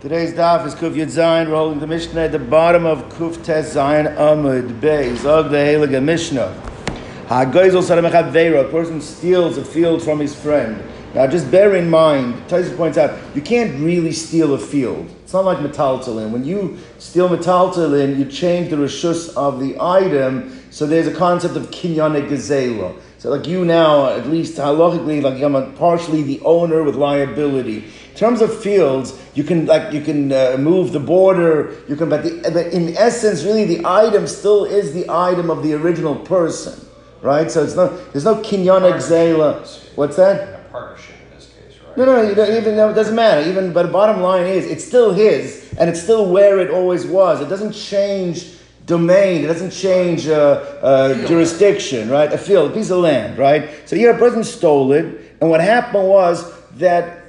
Today's daf is Kuf Yud Zayin. We're holding the Mishnah at the bottom of Kuf Tes Zayin Amud Bey. Zog the Heilige Mishnah. A person steals a field from his friend. Now, just bear in mind, Tyson points out, you can't really steal a field. It's not like metaltalin. When you steal metaltalin, you change the reshus of the item, so there's a concept of kinyane gezela. So, like you now, at least halachically, like I'm partially the owner with liability. In terms of fields, you can like you can uh, move the border. You can, but, the, but in essence, really, the item still is the item of the original person, right? So it's not there's no kinyan gzela. What's that? A partnership in this case, right? No, no, no even no, it doesn't matter. Even but the bottom line is, it's still his, and it's still where it always was. It doesn't change domain. It doesn't change uh, uh, jurisdiction, right? A field, a piece of land, right? So here a person stole it, and what happened was that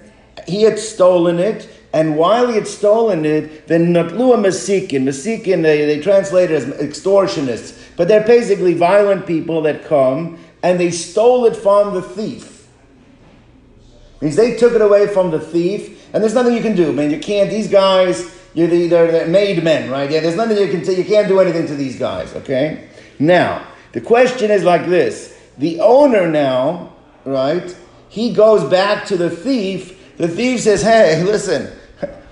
he had stolen it, and while he had stolen it, then Natlua Masikin, Masikin, they, they translate it as extortionists, but they're basically violent people that come and they stole it from the thief. Means they took it away from the thief, and there's nothing you can do. I mean, you can't, these guys, you're the, they're, they're made men, right? Yeah, there's nothing you can say, you can't do anything to these guys, okay? Now, the question is like this the owner now, right, he goes back to the thief the thief says, "Hey, listen,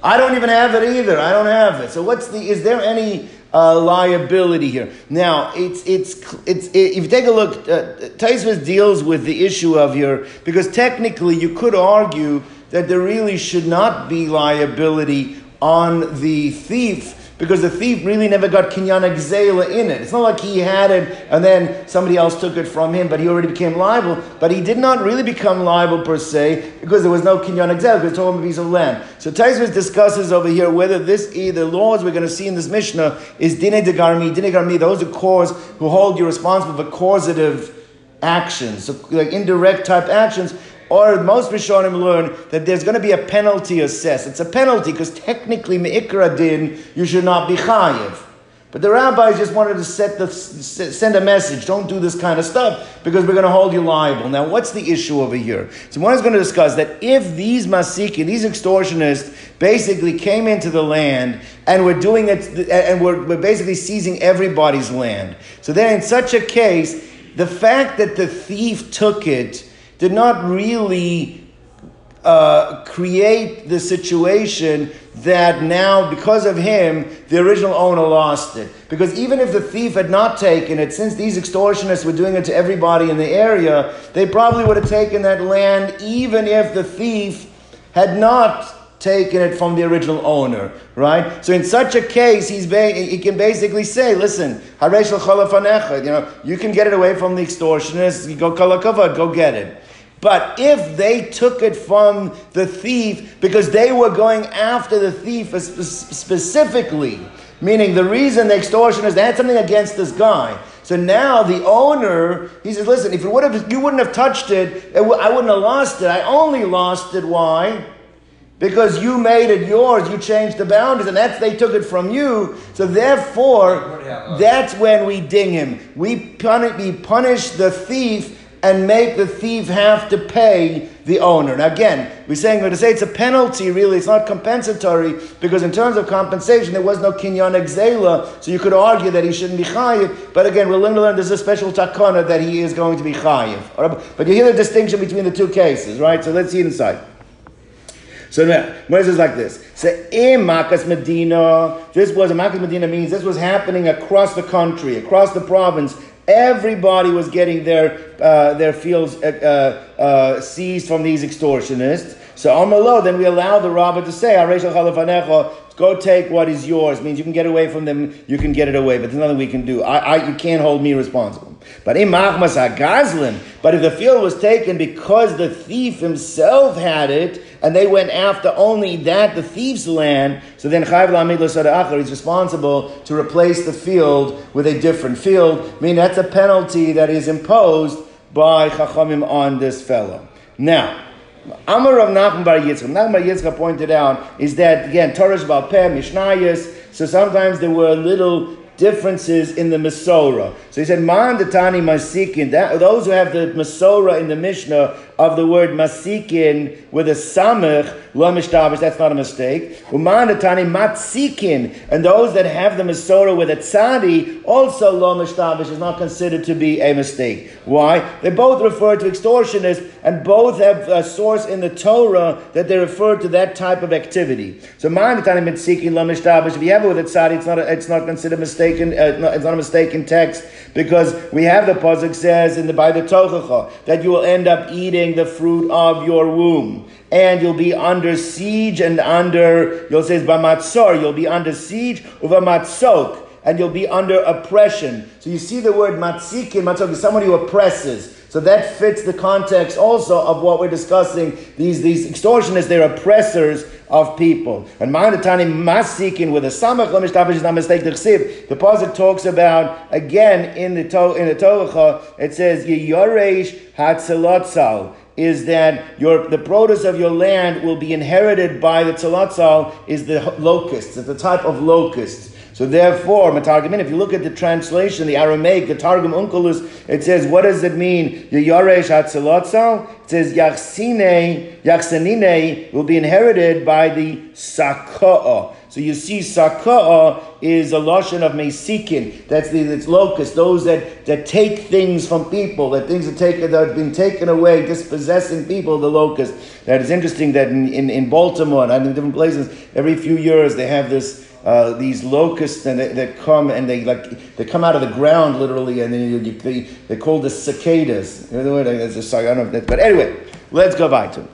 I don't even have it either. I don't have it. So what's the? Is there any uh, liability here? Now it's it's it's it, if you take a look, uh, deals with the issue of your because technically you could argue that there really should not be liability on the thief because the thief really never got kinyan gzela in it. It's not like he had it and then somebody else took it from him, but he already became liable. But he did not really become liable per se because there was no kinyan gzela because it's all a piece of land. So Tosfos discusses over here whether this either laws we're going to see in this Mishnah is dine de garmi, dine garmi, those who cause who hold you responsible for causative actions, so like indirect type actions, or most Rishonim learn that there's going to be a penalty assessed. It's a penalty because technically me'ikra din, you should not be chayiv. But the rabbis just wanted to set the, send a message. Don't do this kind of stuff because we're going to hold you liable. Now, what's the issue over here? So is going to discuss that if these masiki, these extortionists, basically came into the land and were doing it, and were, were basically seizing everybody's land. So then in such a case, the fact that the thief took it did not really uh, create the situation that now, because of him, the original owner lost it. Because even if the thief had not taken it, since these extortionists were doing it to everybody in the area, they probably would have taken that land even if the thief had not taken it from the original owner, right? So in such a case, he's ba- he can basically say, listen, you know, you can get it away from the extortionists, go go get it. But if they took it from the thief because they were going after the thief specifically, meaning the reason the extortion is they had something against this guy. So now the owner, he says, listen, if you would have, you wouldn't have touched it, I wouldn't have lost it. I only lost it. Why? Because you made it yours, you changed the boundaries, and that's they took it from you. So therefore, that's when we ding him. We punish, we punish the thief and make the thief have to pay the owner. Now, again, we're saying, we're to say it's a penalty, really, it's not compensatory, because in terms of compensation, there was no kinyan gzela, so you could argue that he shouldn't be chayiv. But again, we're going to learn there's a special takana that he is going to be chayiv. But you hear the distinction between the two cases, right? So let's see inside. So what is like this? So in Makas Medina, this was Makas Medina means this was happening across the country, across the province, Everybody was getting their, uh, their fields uh, uh, seized from these extortionists. So Amalo, then we allow the rabbi to say, Go take what is yours. Means you can get away from them, you can get it away, but there's nothing we can do. I, I you can't hold me responsible. But in Machmas Gazlin, but if the field was taken because the thief himself had it, and they went after only that, the thief's land, so then Chayv is responsible to replace the field with a different field. I mean, that's a penalty that is imposed by Chachamim on this fellow. Now, Amar of Nachman Bar Yitzchak. Nachman Bar Yitzchak pointed out is that again Torah Balpeh Mishnayos. So sometimes there were little differences in the Masorah. So he said, Man Masikin, those who have the Masorah in the Mishnah of the word masikin with a samach, lo mishtavish, that's not a mistake. Umanatani matsikin, and those that have the Masorah with a tzadi, also lo mishtavish is not considered to be a mistake. Why? They both refer to extortionists, and both have a source in the Torah that they refer to that type of activity. So manatani matsikin lo mishtavish, if you have it with a tzadi, it's not, a, it's not considered mistaken, uh, it's not a mistaken text, because we have the Pasuk says in the, by the Tochacha, that you will end up eating the fruit of your womb and you'll be under siege and under, you'll say, bamatzor, you'll be under siege, uvamatzok, and you'll be under oppression. So you see the word matzikin, matzok is somebody who oppresses. So that fits the context also of what we're discussing. These, these extortionists, they're oppressors of people. And Ma'anatani Masikin with a Samach Lamishtabish is not mistake the Chsiv. The Pasuk talks about, again, in the, to, in the Torah, it says, Yoresh Hatzelotzal is that your the produce of your land will be inherited by the tzalatzal is the locusts, the type of locusts. So therefore, Matargumin, if you look at the translation, the Aramaic, the Targum Onkelos, it says, what does it mean? Yaresh Hatzalotzal? It says, Yachsine, Yachsanine will be inherited by the Saka'ah. So you see, Saka'ah is a lashon of Mesikin. That's the that's locust, those that, that take things from people, that things are taken, that have been taken away, dispossessing people, the locust. That is interesting that in, in, in Baltimore and in different places, every few years they have this uh, these locusts and they, that come and they like they come out of the ground literally and then they they call the cicadas. You know, I don't know but anyway, let's go back to.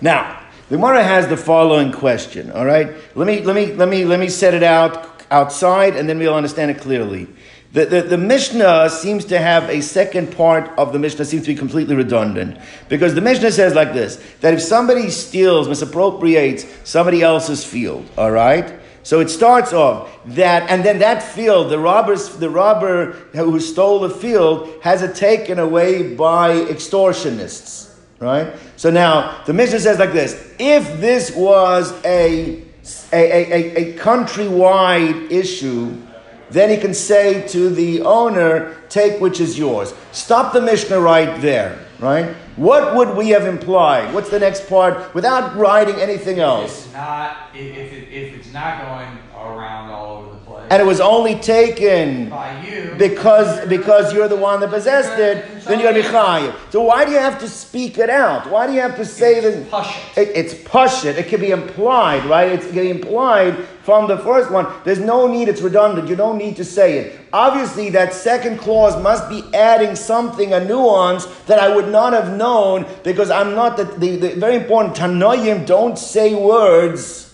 Now, the Gemara has the following question. All right, let me let me let me let me set it out outside and then we'll understand it clearly. The, the, the, Mishnah seems to have a second part of the Mishnah seems to be completely redundant. Because the Mishnah says like this that if somebody steals, misappropriates somebody else's field, all right, so it starts off that, and then that field, the robbers, the robber who stole the field has it taken away by extortionists, right? So now the Mishnah says like this: If this was a a, a, a countrywide issue, then he can say to the owner, "Take which is yours." Stop the Mishnah right there, right? What would we have implied? What's the next part without writing anything else? It's not if, if, it, if it's not going around all over the. And it was only taken by you because because you're the one that possessed it. Then you're gonna be chayiv. So why do you have to speak it out? Why do you have to say it's that? It, it's pashut. It can be implied, right? It's getting implied from the first one. There's no need. It's redundant. You don't need to say it. Obviously, that second clause must be adding something, a nuance that I would not have known because I'm not the, the, the very important Tanoim don't say words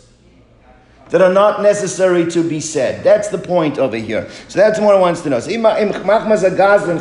that are not necessary to be said. That's the point over here. So that's what I wants to know. So,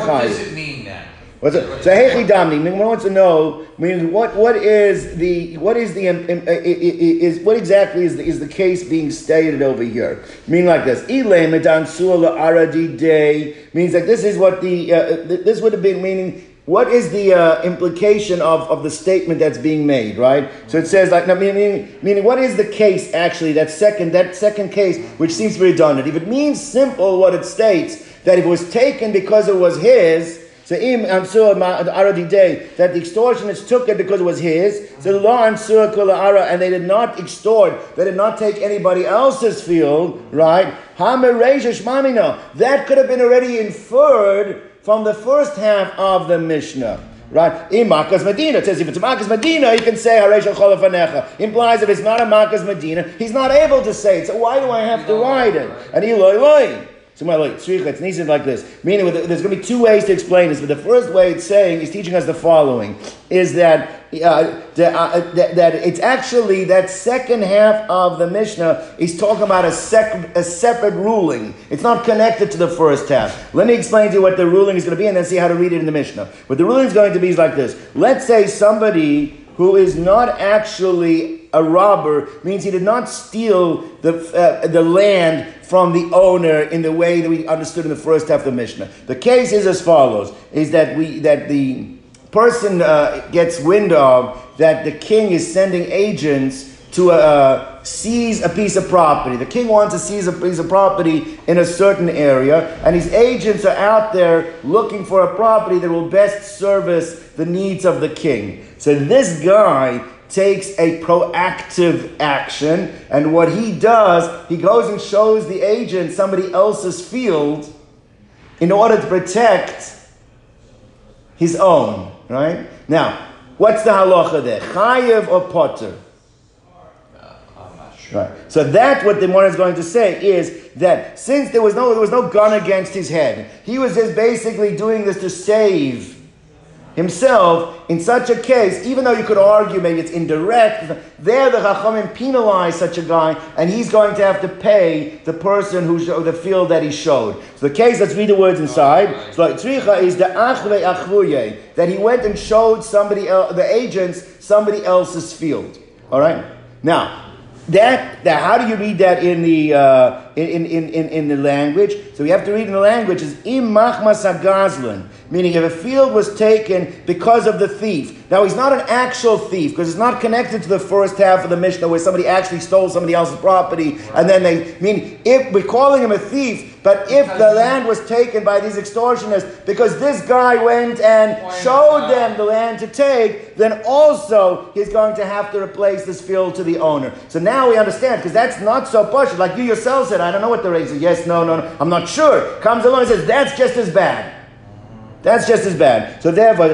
what does it mean then? What's it? So Hechi Damni, one wants to know means what what is the what is the is what exactly is the, is the case being stated over here? Mean like this, aradi day means like this is what the uh, this would have been meaning. What is the uh, implication of, of the statement that's being made, right? So it says like meaning meaning what is the case actually? That second that second case, which seems redundant. If it means simple, what it states that it was taken because it was his so im ansur aradi day that the extortionists took it because it was his. So law ansur kula ara, and they did not extort. They did not take anybody else's field, right? Hamereja That could have been already inferred from the first half of the Mishnah. Right? In Makkah's Medina. It says if it's Makkah's Medina, you can say Cholafanecha. Implies if it's not a Makkah's Medina, he's not able to say it. So why do I have to write it? And Eloi Eloi. So my like it's needs like this. Meaning, there's going to be two ways to explain this. But the first way it's saying is teaching us the following: is that uh, that, uh, that, that, it's actually that second half of the Mishnah is talking about a, sec, a separate ruling. It's not connected to the first half. Let me explain to you what the ruling is going to be, and then see how to read it in the Mishnah. What the ruling is going to be is like this: Let's say somebody who is not actually a robber means he did not steal the, uh, the land from the owner in the way that we understood in the first half of the Mishnah. The case is as follows: is that we that the person uh, gets wind of that the king is sending agents to uh, seize a piece of property. The king wants to seize a piece of property in a certain area, and his agents are out there looking for a property that will best service the needs of the king. So this guy takes a proactive action, and what he does, he goes and shows the agent somebody else's field in order to protect his own, right? Now, what's the halacha there? Chayev or potter? Right. So that what the Gemara is going to say is that since there was no there was no gun against his head, he was just basically doing this to save himself in such a case, even though you could argue maybe it's indirect, there the Chachamim penalize such a guy, and he's going to have to pay the person who showed the field that he showed. So the case, let's read the words inside. So like tzricha is the achve achvuye, that he went and showed somebody else, the agents somebody else's field. All right. Now, that, that how do you read that in the uh, in, in, in, in the language? So we have to read in the language is im machmas meaning if a field was taken because of the thief. Now he's not an actual thief because it's not connected to the first half of the Mishnah where somebody actually stole somebody else's property and then they mean if we're calling him a thief, but if the land was taken by these extortionists because this guy went and showed them the land to take, then also he's going to have to replace this field to the owner. So now we understand because that's not so push. Like you yourself said, I don't know what the raise is. Yes, no, no, no. I'm not sure. Comes along and says that's just as bad. That's just as bad. So therefore,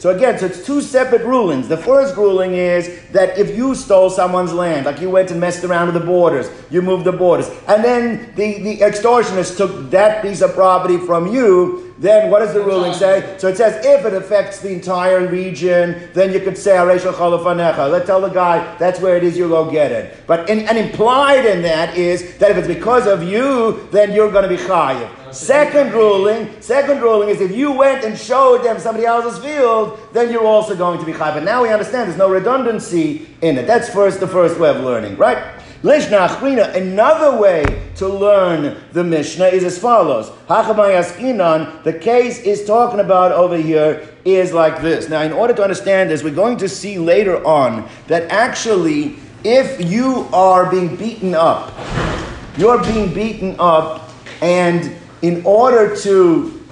So again, so it's two separate rulings. The first ruling is that if you stole someone's land, like you went and messed around with the borders, you moved the borders, and then the, the extortionists took that piece of property from you, then what does the ruling say? So it says if it affects the entire region, then you could say. Let's tell the guy that's where it is, you go get it. But in, and implied in that is that if it's because of you, then you're going to be chayiv. Second ruling, second ruling is if you went and showed them somebody else's field, then you're also going to be chayiv. But now we understand there's no redundancy in it. That's first the first way of learning, right? Another way to learn the Mishnah is as follows. The case is talking about over here is like this. Now, in order to understand this, we're going to see later on that actually, if you are being beaten up, you're being beaten up, and in order to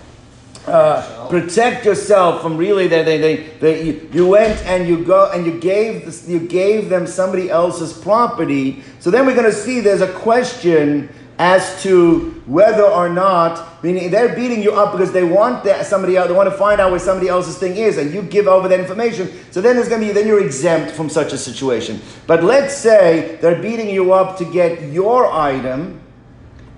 uh, protect yourself from really that they, they, they, you, went and you go and you gave this, you gave them somebody else's property. So then we're going to see there's a question as to whether or not, meaning they're beating you up because they want that somebody else, they want to find out where somebody else's thing is, and you give over that information. So then there's going to be, then you're exempt from such a situation. But let's say they're beating you up to get your item,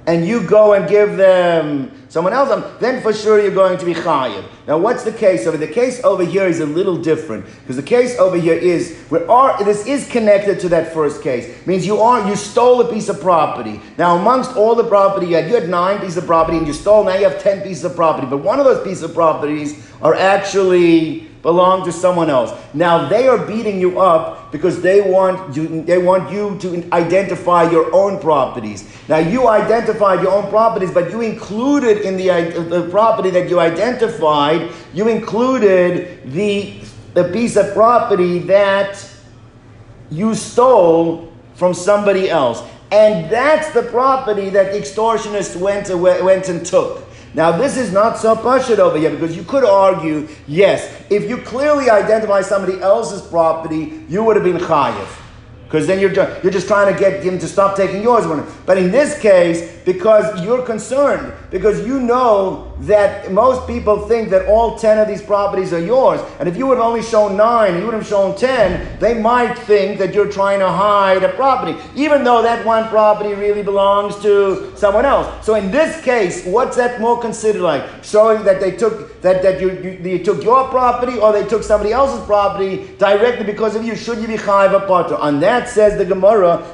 and you go and give them someone else, um, then for sure you're going to be chayiv. Now, what's the case over? The case over here is a little different because the case over here is where are this is connected to that first case. It means you are you stole a piece of property. Now, amongst all the property you had, you had nine pieces of property and you stole. Now you have ten pieces of property, but one of those pieces of properties are actually belong to someone else. Now they are beating you up because they want you, they want you to identify your own properties. Now you identified your own properties, but you included in the, the property that you identified, you included the, the piece of property that you stole from somebody else. And that's the property that the extortionists went, went and took. Now, this is not so pashut over here because you could argue, yes, if you clearly identify somebody else's property, you would have been chayiv. Because then you're, you're just trying to get him to stop taking yours. But in this case, because you're concerned, because you know that most people think that all 10 of these properties are yours. And if you would have only shown 9, you would have shown 10, they might think that you're trying to hide a property, even though that one property really belongs to someone else. So in this case, what's that more considered like? Showing that they took that, that you, you, you took your property or they took somebody else's property directly because of you. Should you be chayiv a? On that says the Gemara,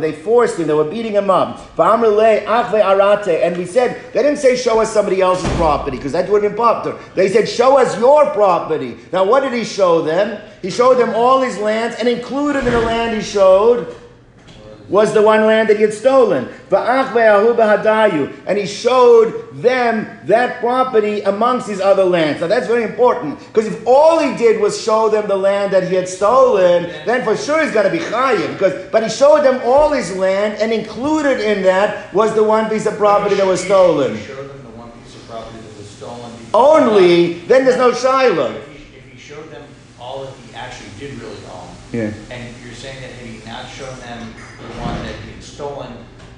They forced him, they were beating him up. And we said, they didn't say show us somebody else's property because that would have been. They said show us your property. Now what did he show them? He showed them all his lands and included in the land he showed was the one land that he had stolen. And he showed them that property amongst his other lands. Now that's very important because if all he did was show them the land that he had stolen, then for sure he's going to be chayiv. Because, but he showed them all his land, and included in that was the one piece of property that was stolen. The one piece of property that was stolen only, then there's no Shiloh. If he, if he showed them all that he actually did really own, Yeah. and you're saying that had he not shown them the one that he had stolen,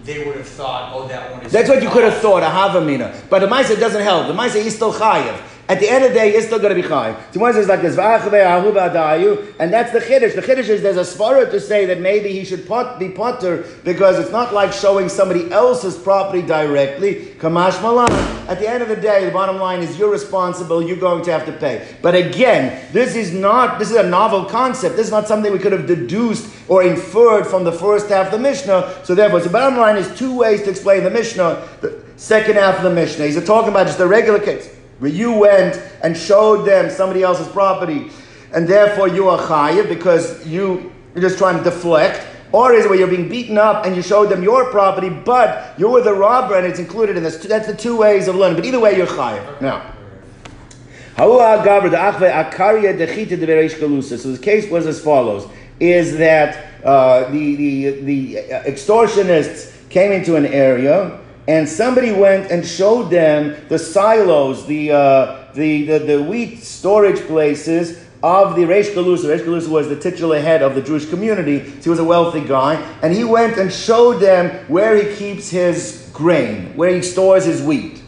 they would have thought, oh, that one is. That's what you could have thought, a Havamina. But the Maisa doesn't help. The Maisa is still Chayiv. At the end of the day, he's still going to be Chayiv. So one says like this, and that's the Chiddush. The Chiddush is there's a svara to say that maybe he should pot, be potter because it's not like showing somebody else's property directly. Kamash malan. At the end of the day, the bottom line is you're responsible, you're going to have to pay. But again, this is not, this is a novel concept. This is not something we could have deduced or inferred from the first half of the Mishnah. So therefore, the bottom line is two ways to explain the Mishnah. The second half of the Mishnah. He's talking about just the regular case where you went and showed them somebody else's property, and therefore you are chayiv because you, you're just trying to deflect. Or is it where you're being beaten up and you showed them your property, but you were the robber and it's included in this? That's the two ways of learning. But either way, you're chayiv. Now. So the case was as follows: is that uh, the the the extortionists came into an area and somebody went and showed them the silos, the uh, the, the the wheat storage places of the Reish Galusa. Reish Galusa was the titular head of the Jewish community. So he was a wealthy guy, and he went and showed them where he keeps his grain, where he stores his wheat.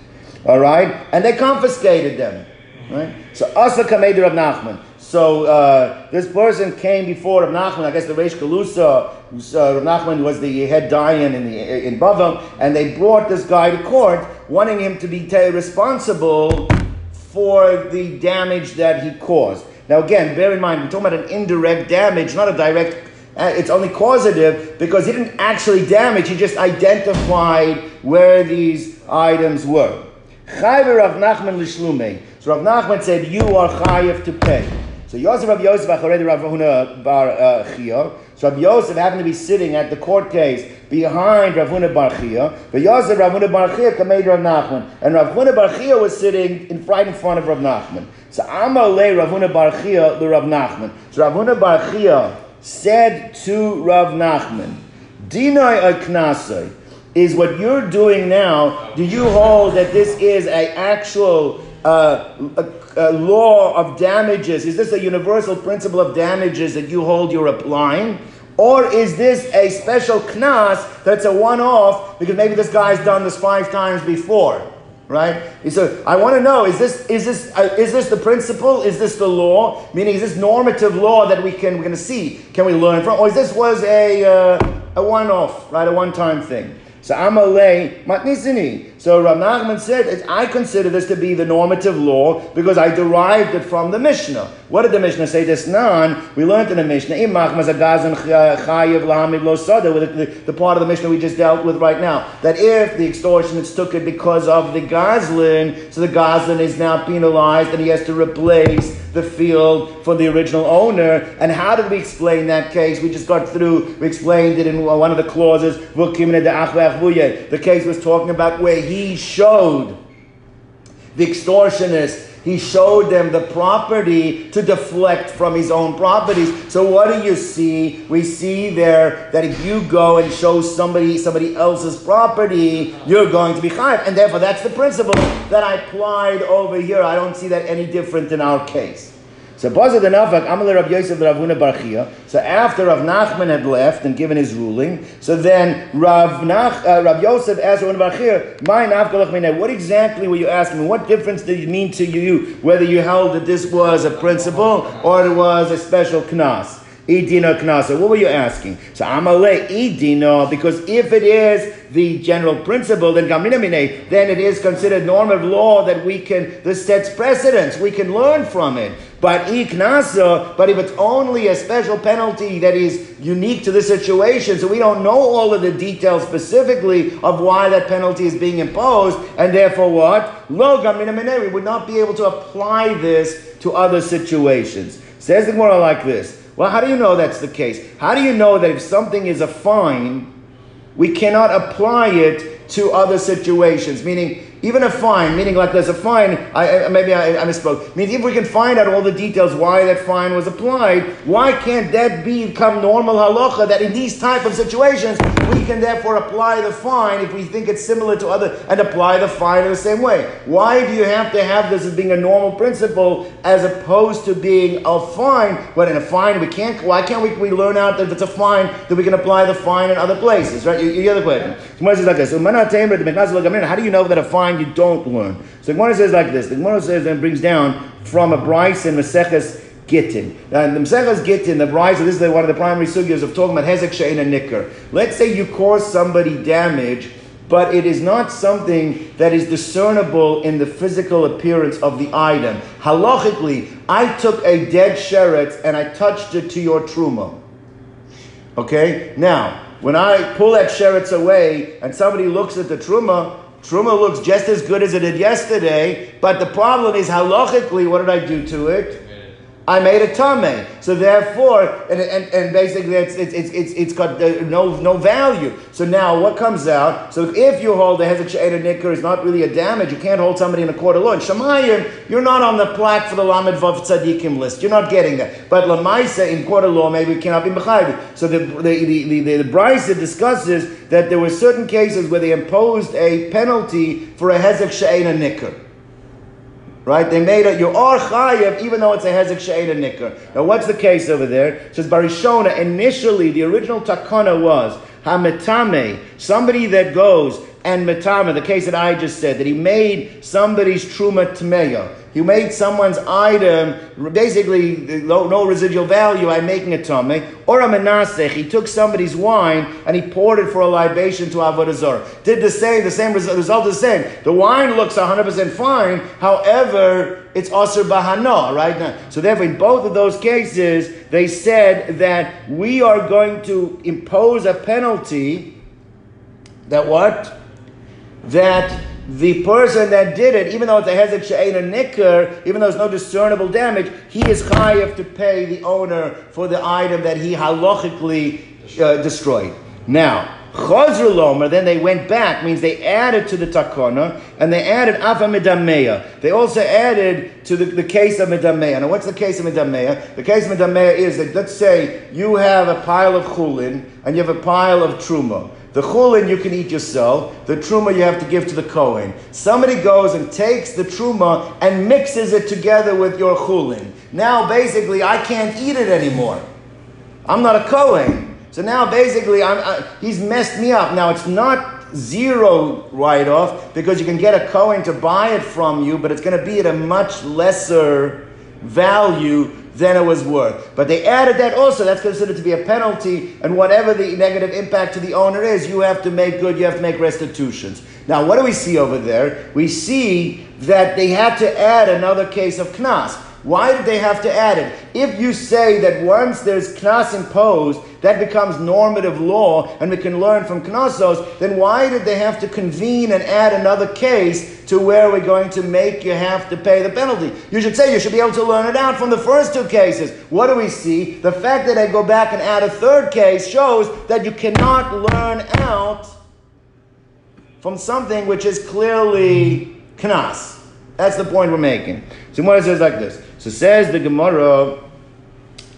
All right, and they confiscated them. Right? So Asa Kamed Rav Nachman. So uh, this person came before Rav Nachman, I guess the Reish Galusa, uh, Rav Nachman was the head Dayan in, the, in Bavel, and they brought this guy to court, wanting him to be t- responsible for the damage that he caused. Now again, bear in mind, we're talking about an indirect damage, not a direct, uh, it's only causative because he didn't actually damage, he just identified where these items were. Chayver Rav Nachman Lishlume. So Rav Nachman said, you are chayiv to pay. So Yosef Rav Yosef Acharedi Rav Huna Bar Chia. So Rav Yosef happened to be sitting at the court case behind Rav Huna Bar Chia. But Yosef Rav Huna Bar Chia made Rav Nachman. And Rav Huna Bar Chia was sitting in right in front of Rav Nachman. So Amalei Rav Huna Bar Chia the Rav Nachman. So Rav Huna Bar Chia said to Rav Nachman, Dinai Aknasai is what you're doing now. Do you hold that this is an actual uh, a, a law of damages? Is this a universal principle of damages that you hold you're applying? Or is this a special knas that's a one-off because maybe this guy's done this five times before, right? So I want to know: is this is this uh, is this the principle? Is this the law? Meaning, is this normative law that we can we're going to see? Can we learn from? Or is this was a uh, a one-off, right? A one-time thing? So Amalei Matnisini. So Rav Nachman said, I consider this to be the normative law because I derived it from the Mishnah. What did the Mishnah say? This nan, we learned in the Mishnah, the, the part of the Mishnah we just dealt with right now, that if the extortionists took it because of the Goslin, so the Goslin is now penalized and he has to replace the field for the original owner. And how did we explain that case? We just got through, we explained it in one of the clauses, the case was talking about where he showed the extortionist he showed them the property to deflect from his own properties. So what do you see? We see there that if you go and show somebody somebody else's property, you're going to be chayav, and therefore that's the principle that I applied over here. I don't see that any different in our case. So the Nafak, Rav Yosef Rav Huna Barchia. So after Rav Nachman had left and given his ruling, so then Rav, Nach, uh, Rav Yosef asked Rav Huna Barchia, My Nafkalach what exactly were you asking? What difference did it mean to you whether you held that this was a principle or it was a special knas? Idina knasa. What were you asking? So Amale idino, because if it is the general principle, then gaminamine, then it is considered normative law that we can, this sets precedence, we can learn from it. But iknasa, but if it's only a special penalty that is unique to the situation, so we don't know all of the details specifically of why that penalty is being imposed, and therefore what? Lo gaminamine, we would not be able to apply this to other situations. Says the Gemara like this. Well, how do you know that's the case? How do you know that if something is a fine, we cannot apply it to other situations? Meaning, even a fine, meaning like there's a fine, I, maybe I, I misspoke, means if we can find out all the details why that fine was applied, why can't that become normal halacha that in these type of situations we can therefore apply the fine if we think it's similar to other and apply the fine in the same way? Why do you have to have this as being a normal principle as opposed to being a fine? But in a fine we can't. Why can't we, we learn out that if it's a fine that we can apply the fine in other places? Right? You, you hear the question. How do you know that a fine you don't learn? So the Gemara says like this. The Gemara says and brings down from a Brisa and Maseches Gittin. Now, the Maseches Gittin, the Brisa, this is one of the primary sugyas of talking about Hezek Shein and Nicker. Let's say you cause somebody damage but it is not something that is discernible in the physical appearance of the item. Halachically, I took a dead sheretz and I touched it to your truma. Okay? Now, when I pull that sheretz away and somebody looks at the truma, truma looks just as good as it did yesterday, but the problem is halachically, what did I do to it? I made a tame. So therefore, and, and, and basically it's, it's, it's, it's got uh, no, no value. So now what comes out? So if you hold the Hezek She'ed Nicker is not really a damage, you can't hold somebody in a court of law. In Shemayim, you're not on the plaque for the Lamed Vav Tzadikim list. You're not getting that. But Lamaisa, in court of law, maybe it cannot be Mechayiv. So the, the, the, the, the, the Brisa discusses that there were certain cases where they imposed a penalty for a Hezek She'ed Nicker. Right? They made it, you are chayiv, even though it's a hezek she'ed a nicker. Now, what's the case over there? It says Barishona, initially, the original takana was, hametame, somebody that goes and metame, the case that I just said, that he made somebody's truma tmeya. He made someone's item basically no, no residual value. I'm making a tummy. Or a menasech. He took somebody's wine and he poured it for a libation to avodah zarah. Did the same. The same result is the same. The wine looks 100 percent fine. However, it's asr bahana right now. So therefore, in both of those cases, they said that we are going to impose a penalty. That what? That the person that did it, even though it's a hezek she'ein a nicker, even though there's no discernible damage, he is chayiv to pay the owner for the item that he halachically uh, destroyed. Now, Chazru Lomer, then they went back, means they added to the takona, and they added Afa Midameya. They also added to the, the case of Midameya. Now, what's the case of Midameya? The case of Midameya is that, let's say, you have a pile of chulin, and you have a pile of truma. The chulin you can eat yourself. The truma you have to give to the kohen. Somebody goes and takes the truma and mixes it together with your chulin. Now, basically, I can't eat it anymore. I'm not a kohen. So now, basically, I, he's messed me up. Now, it's not zero write-off because you can get a kohen to buy it from you, but it's going to be at a much lesser value than it was worth. But they added that also, that's considered to be a penalty, and whatever the negative impact to the owner is, you have to make good, you have to make restitutions. Now, what do we see over there? We see that they had to add another case of knas. Why did they have to add it? If you say that once there's knas imposed, that becomes normative law, and we can learn from knasos, then why did they have to convene and add another case to where we're going to make you have to pay the penalty? You should say you should be able to learn it out from the first two cases. What do we see? The fact that I go back and add a third case shows that you cannot learn out from something which is clearly knas. That's the point we're making. So Gemara says like this. So says the Gemara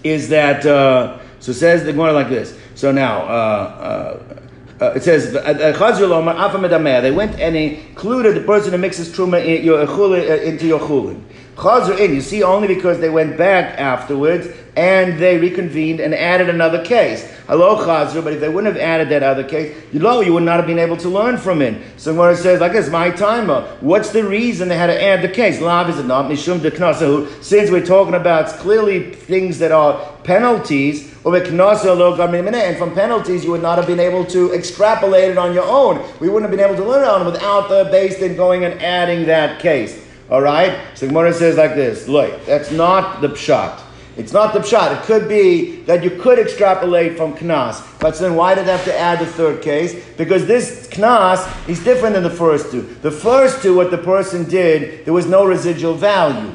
is that. Uh, so says the Gemara like this. So now. Uh, uh, uh, it says uh, uh, they went and included the person who mixes truma in your, into your chulin. Chazar in, you see, only because they went back afterwards and they reconvened and added another case. Hello, Chazar, but if they wouldn't have added that other case, you know, you would not have been able to learn from it. So where it says, like this, my timer, what's the reason they had to add the case? Lav is it not? Mishum Since we're talking about clearly things that are penalties, and from penalties, you would not have been able to extrapolate it on your own. We wouldn't have been able to learn it on without the base then going and adding that case. All right? So Gemara says like this Look, that's not the pshat. It's not the pshat. It could be that you could extrapolate from knas. But then why did they have to add the third case? Because this knas is different than the first two. The first two, what the person did, there was no residual value.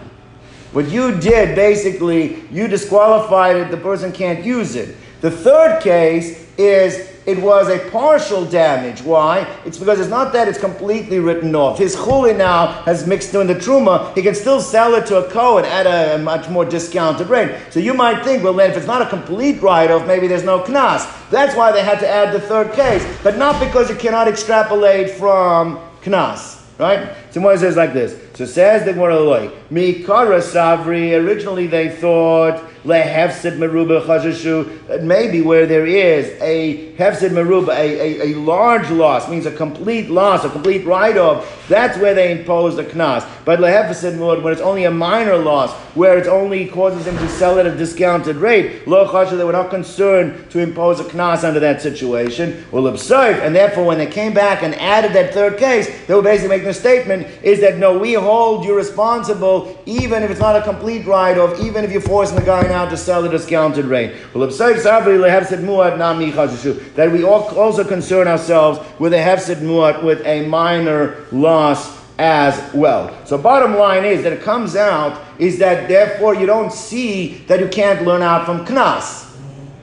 What you did, basically, you disqualified it, the person can't use it. The third case is it was a partial damage. Why? It's because it's not that it's completely written off. His chulin now has mixed in the truma. He can still sell it to a Kohen at a much more discounted rate. So you might think, well, then if it's not a complete write-off, maybe there's no knas. That's why they had to add the third case, but not because you cannot extrapolate from knas. Right? So one says like this. So says the Gemara Loi, Mikara Savri, originally they thought lehefsid meruba chashashu. Maybe where there is a hefsid meruba, a, a, a, large loss, means a complete loss, a complete write-off, that's where they impose the knas. But lehefsid murud, when it's only a minor loss, where it only causes them to sell at a discounted rate, lo chashash, they were not concerned to impose a knas under that situation. Well, absurd, and therefore when they came back and added that third case, they were basically making a statement, is that no, we hold you responsible even if it's not a complete write-off, even if you're forcing the guy now to sell at a discounted rate. That we also concern ourselves with a hefsid muat, with a minor loss as well. So bottom line is that it comes out is that therefore you don't see that you can't learn out from knas.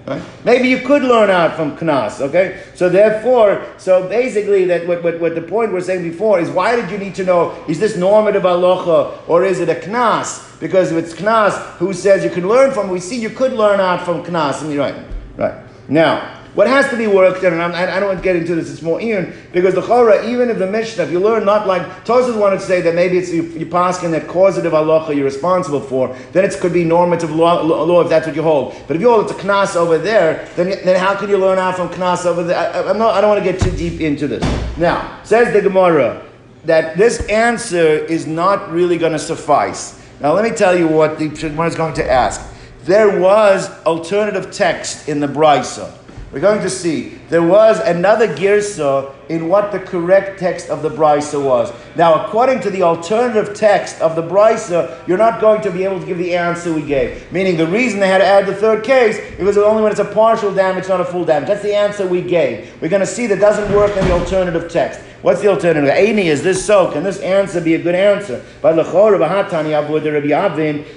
Right? Maybe you could learn out from Knas, okay? So therefore, so basically that what, what, what the point we're saying before is why did you need to know, is this normative alocha or is it a Knas? Because if it's Knas, who says you can learn from, we see you could learn out from Knas. And you're right, right. Now, what has to be worked on, and I'm, I do not want to get into this, it's more Ian, because the Chora, even if the Mishnah, if you learn not like, Tosas wanted to say that maybe it's you, you pass in that causative halacha you're responsible for, then it could be normative law, law, if that's what you hold. But if you hold it's a Knas over there, then, then how can you learn out from Knas over there? I, I'm not, I don't want to get too deep into this. Now, says the Gemara, that this answer is not really going to suffice. Now, let me tell you what the Gemara is going to ask. There was alternative text in the Brisa. We're going to see there was another girsa in what the correct text of the brisa was. Now, according to the alternative text of the brisa, you're not going to be able to give the answer we gave. Meaning, the reason they had to add the third case it was only when it's a partial damage, not a full damage. That's the answer we gave. We're going to see that doesn't work in the alternative text. What's the alternative? Aini, is this so? Can this answer be a good answer? Avin,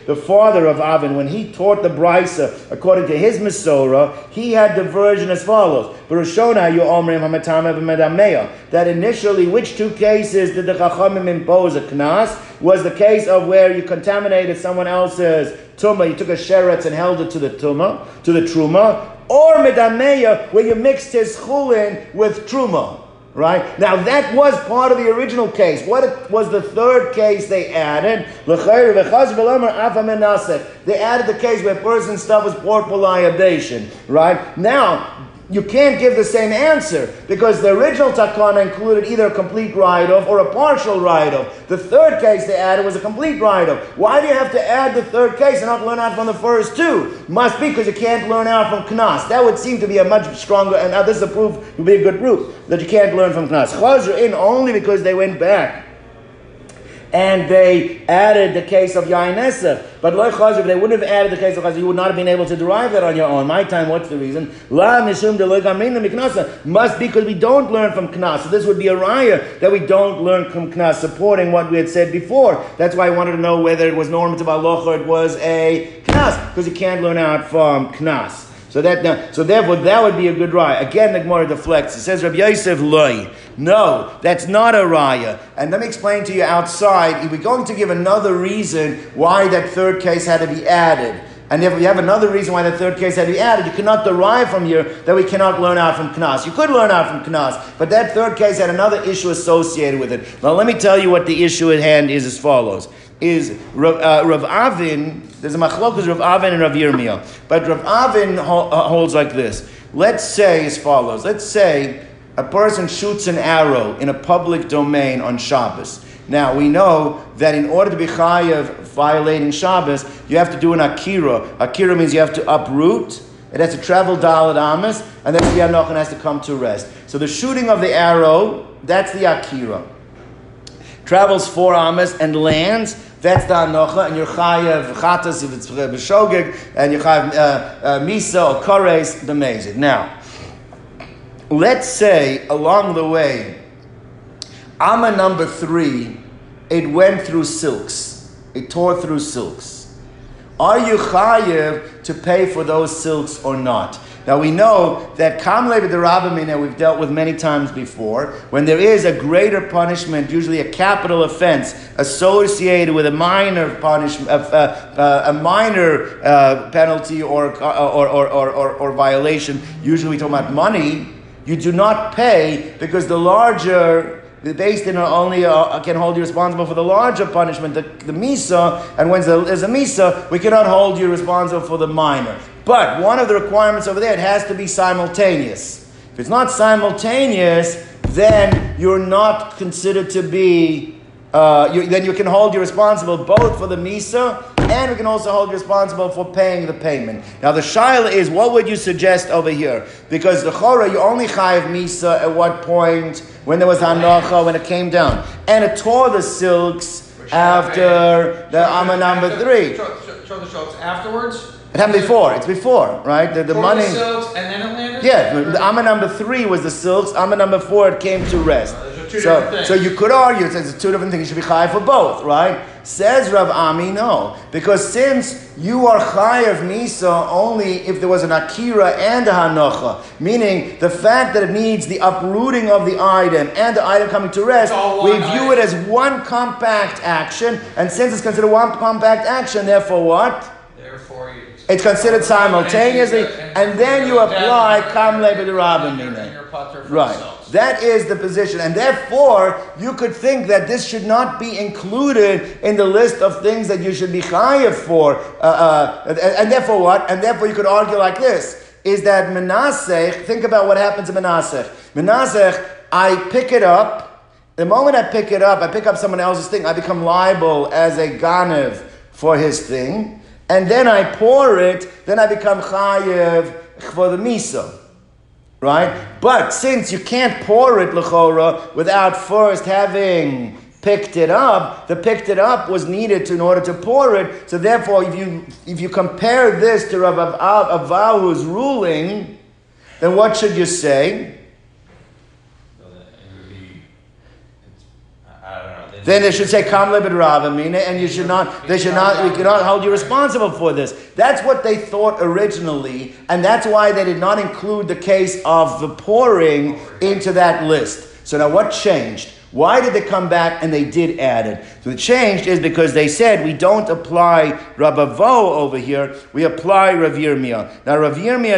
the father of Avin, when he taught the Brisa according to his Masorah, he had the version as follows. That initially, which two cases did the Chachamim impose a knas? Was the case of where you contaminated someone else's tumah, you took a sheretz and held it to the tumah, to the truma, or medameya, where you mixed his chulin with truma. Right? Now that was part of the original case. What was the third case they added? They added the case where person's stuff was poured for. Right? Now, you can't give the same answer because the original takana included either a complete write-off or a partial write-off. The third case they added was a complete write-off. Why do you have to add the third case and not learn out from the first two? Must be because you can't learn out from knas. That would seem to be a much stronger, and now this is a proof, would be a good proof that you can't learn from knas. Chazr in only because they went back and they added the case of Yain Esef. But Loy if they wouldn't have added the case of Chazir, you would not have been able to derive that on your own. My time, what's the reason? La Mishum de Miknasa must be because we don't learn from Knas. So this would be a raya that we don't learn from Knas, supporting what we had said before. That's why I wanted to know whether it was normative Allah or it was a Knas, because you can't learn out from Knas. So that so therefore that would be a good raya. Again, the Gemara deflects. It says Rabbi Yosef loy. No, that's not a raya. And let me explain to you outside. If we're going to give another reason why that third case had to be added. And if we have another reason why the third case had to be added, you cannot derive from here that we cannot learn out from Knas. You could learn out from Knas, but that third case had another issue associated with it. Now let me tell you what the issue at hand is as follows. Is Rav, uh, Rav Avin, there's a machlokas Rav Avin and Rav Yirmiyah. But Rav Avin uh, holds like this. Let's say as follows. Let's say a person shoots an arrow in a public domain on Shabbos. Now we know that in order to be chayav violating Shabbos, you have to do an akira. Akira means you have to uproot. It has to travel dalad amas, and then the anochan has to come to rest. So the shooting of the arrow, that's the akira. Travels four amas and lands. That's the anocha, and you're chayav chatas if it's b'shogeg, and you're chayav uh, uh, misa or kores b'mezid. Now, let's say along the way, Amma number three, it went through silks. It tore through silks. Are you chayiv to pay for those silks or not? Now we know that kamle b'derabamina we've dealt with many times before. When there is a greater punishment, usually a capital offense associated with a minor punishment, uh, uh, a minor uh, penalty or or, or, or, or, or violation. Usually we talk about money. You do not pay because the larger the beis din only uh, can hold you responsible for the larger punishment, the, the misa, and when there's a misa, we cannot hold you responsible for the minor. But one of the requirements over there, it has to be simultaneous. If it's not simultaneous, then you're not considered to be, uh, you, then you can hold you responsible both for the misa and we can also hold responsible for paying the payment. Now the shaila is, what would you suggest over here? Because the chora, you only chayiv misa at what point? When there was hanacha, when it came down. And it tore the silks after the amma number three. Show the silks afterwards? It happened before. It's before, right? The, the money. The silks and then it landed? Yeah, the amma number three was the silks. Amma number four, it came to rest. Uh, two so, different things. so you could argue it's, says two different things. You should be chayiv for both, right? Says Rav Ami, no, because since you are chayiv misa only if there was an akira and a hanocha, meaning the fact that it needs the uprooting of the item and the item coming to rest, we view it as one compact action, and since it's considered one compact action, therefore what? Therefore, you. It's considered simultaneously, and then you apply kamle b'derabim And your putter for Right. That is the position. And therefore, you could think that this should not be included in the list of things that you should be chayiv for. Uh, uh, and, therefore, what? And therefore, you could argue like this is that Menasech, think about what happens in Menasech. Menasech, I pick it up. The moment I pick it up, I pick up someone else's thing, I become liable as a ganev for his thing. And then I pour it, then I become chayiv for the miso. Right? But since you can't pour it, lechora, without first having picked it up, the picked it up was needed to, in order to pour it. So therefore, if you if you compare this to Rav Av- Avahu's ruling, then what should you say? So that it would be, it's, I I don't know. Then they should say kam lebed ravamina, and you should not. They should not. We cannot hold you responsible for this. That's what they thought originally, and that's why they did not include the case of the pouring into that list. So now, what changed? Why did they come back and they did add it? So the changed is because they said we don't apply Rabavo over here, we apply Rav. Now Rav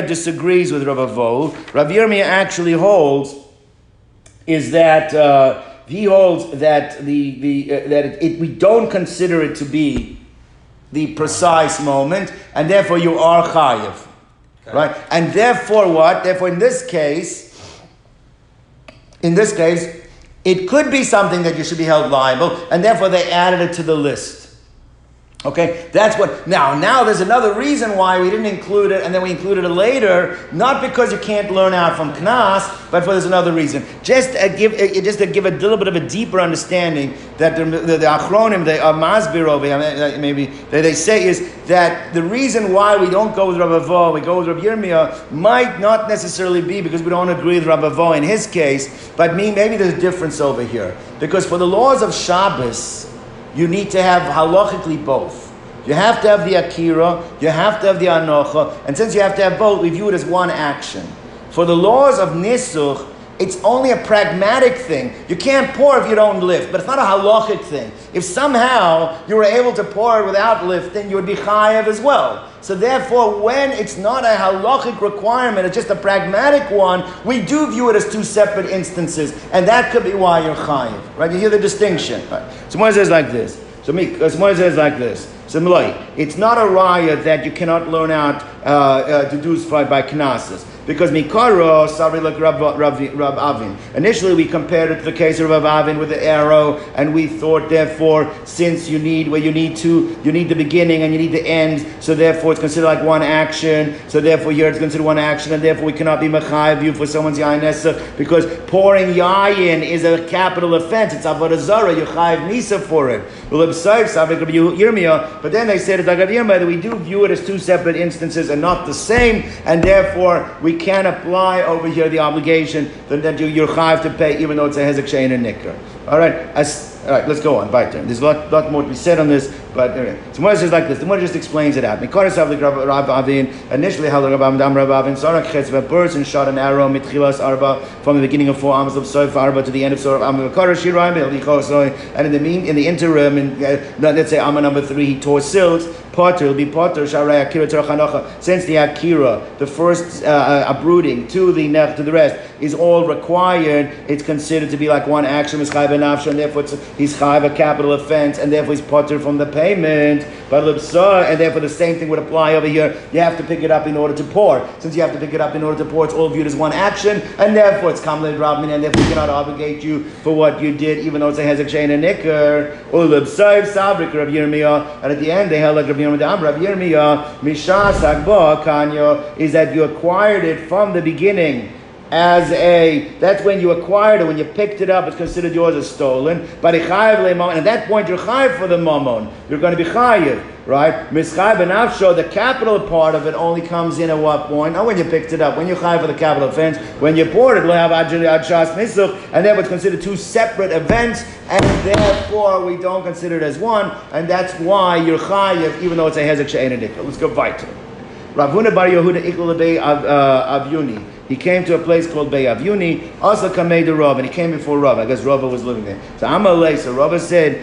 disagrees with Rabavo. Rav actually holds is that uh, he holds that the, the uh, that it, it, we don't consider it to be the precise moment, and therefore you are chayiv, Okay. right? And therefore, what? Therefore, in this case, in this case, it could be something that you should be held liable, and therefore they added it to the list. Okay, that's what. Now, now there's another reason why we didn't include it, and then we included it later. Not because you can't learn out from Knas, but for there's another reason. Just to give, uh, just to give a little bit of a deeper understanding that the, the, the Achronim, the uh, uh, maybe they, they say is that the reason why we don't go with Rabbi Vo, we go with Rabbi Yirmiyah, might not necessarily be because we don't agree with Rabbi Vo in his case, but me, maybe there's a difference over here. Because for the laws of Shabbos, you need to have halachically both. You have to have the akira, you have to have the anocha, and since you have to have both, we view it as one action. For the laws of nisuch, it's only a pragmatic thing. You can't pour if you don't lift, but it's not a halachic thing. If somehow you were able to pour without lifting, you would be chayav as well. So therefore, when it's not a halachic requirement, it's just a pragmatic one, we do view it as two separate instances, and that could be why you're chayiv. Right? You hear the distinction. Right? So one says like this. So uh, says like this. Similarly, it's not a raya that you cannot learn out uh, uh, deduce by, by. Because mikaro sorry like Rab Avin. Initially, we compared it to the case of Rab Avin with the arrow, and we thought, therefore, since you need where you need to, you need the beginning and you need the end, so therefore it's considered like one action. So therefore, here it's considered one action, and therefore we cannot be mechayiv you for someone's yain nesa because pouring yayin is a capital offense. It's avodah zara. You chayiv misa for it. But then they Rav Yirmiyah that we do view it as two separate instances and not the same, and therefore we can apply over here the obligation that, that you, you're to pay, even though it's a hezek shein and nikra. All right, as, all right, let's go on. Weiter. There's a lot, lot more to be said on this, but anyway. So Gemara says like this. The Gemara just explains it out. Mikoris Avlik Rav Avin. Initially, how Rav Amdam Rav Avin Sarak Chetz. If a person shot an arrow mitchilas arba from the beginning of four arms of soif arba to the end of soif arba. Mikoris Shiraim Elichosoi. And in the mean, in the interim, in, uh, let's say armor number three, he tore silks. Potter will be Potter Sharai Akira Terachanocha. Since the Akira, the first uh, uh, uprooting to the nech to the rest is all required, it's considered to be like one action is chayv and therefore he's chayv a capital offense, and therefore he's Potter from the payment. But and therefore the same thing would apply over here. You have to pick it up in order to pour. Since you have to pick it up in order to pour, it's all viewed as one action, and therefore it's kamled rabmin, and therefore we cannot obligate you for what you did, even though it's a hezek shein and nicker. And at the end they held like Rav Is that you acquired it from the beginning as a that's when you acquired it when you picked it up it's considered yours as stolen but at that point you're chayiv for the mammon you're going to be chayiv right? Mischayv and afsho the capital part of it only comes in at what point? Not when you picked it up. When you're chayiv for the capital offense when you poured it we have adshas misuch and then it's considered two separate events and therefore we don't consider it as one and that's why you're chayiv even though it's a hezek she'en let's go weiter Rav Huna Bar Yehuda Ikul of uh, Avyuni he came to a place called Beyavuni, also Kamei de Rav, and he came before Rav. I guess Rav was living there. So Amalei, so Rav said,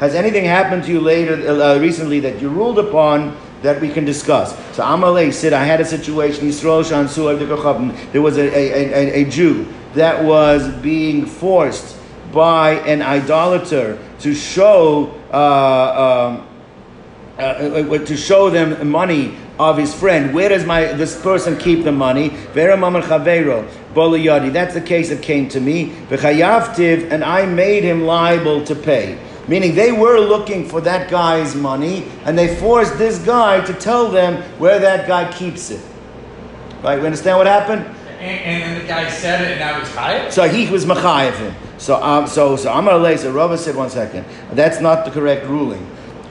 Has anything happened to you later, uh, recently that you ruled upon that we can discuss? So Amalei said, I had a situation, There was a, a, a, a Jew that was being forced by an idolater to show uh, um, uh, uh, to show them money of his friend. Where does my this person keep the money? Vera mamar chavero boliyadi. That's the case that came to me. V'chayavtiv, and I made him liable to pay. Meaning they were looking for that guy's money, and they forced this guy to tell them where that guy keeps it. Right? We understand what happened? And, and the guy said it, and now he's chayiv. So he was machayev him. So um, so so I'm going to lay. So Rava said one second. That's not the correct ruling.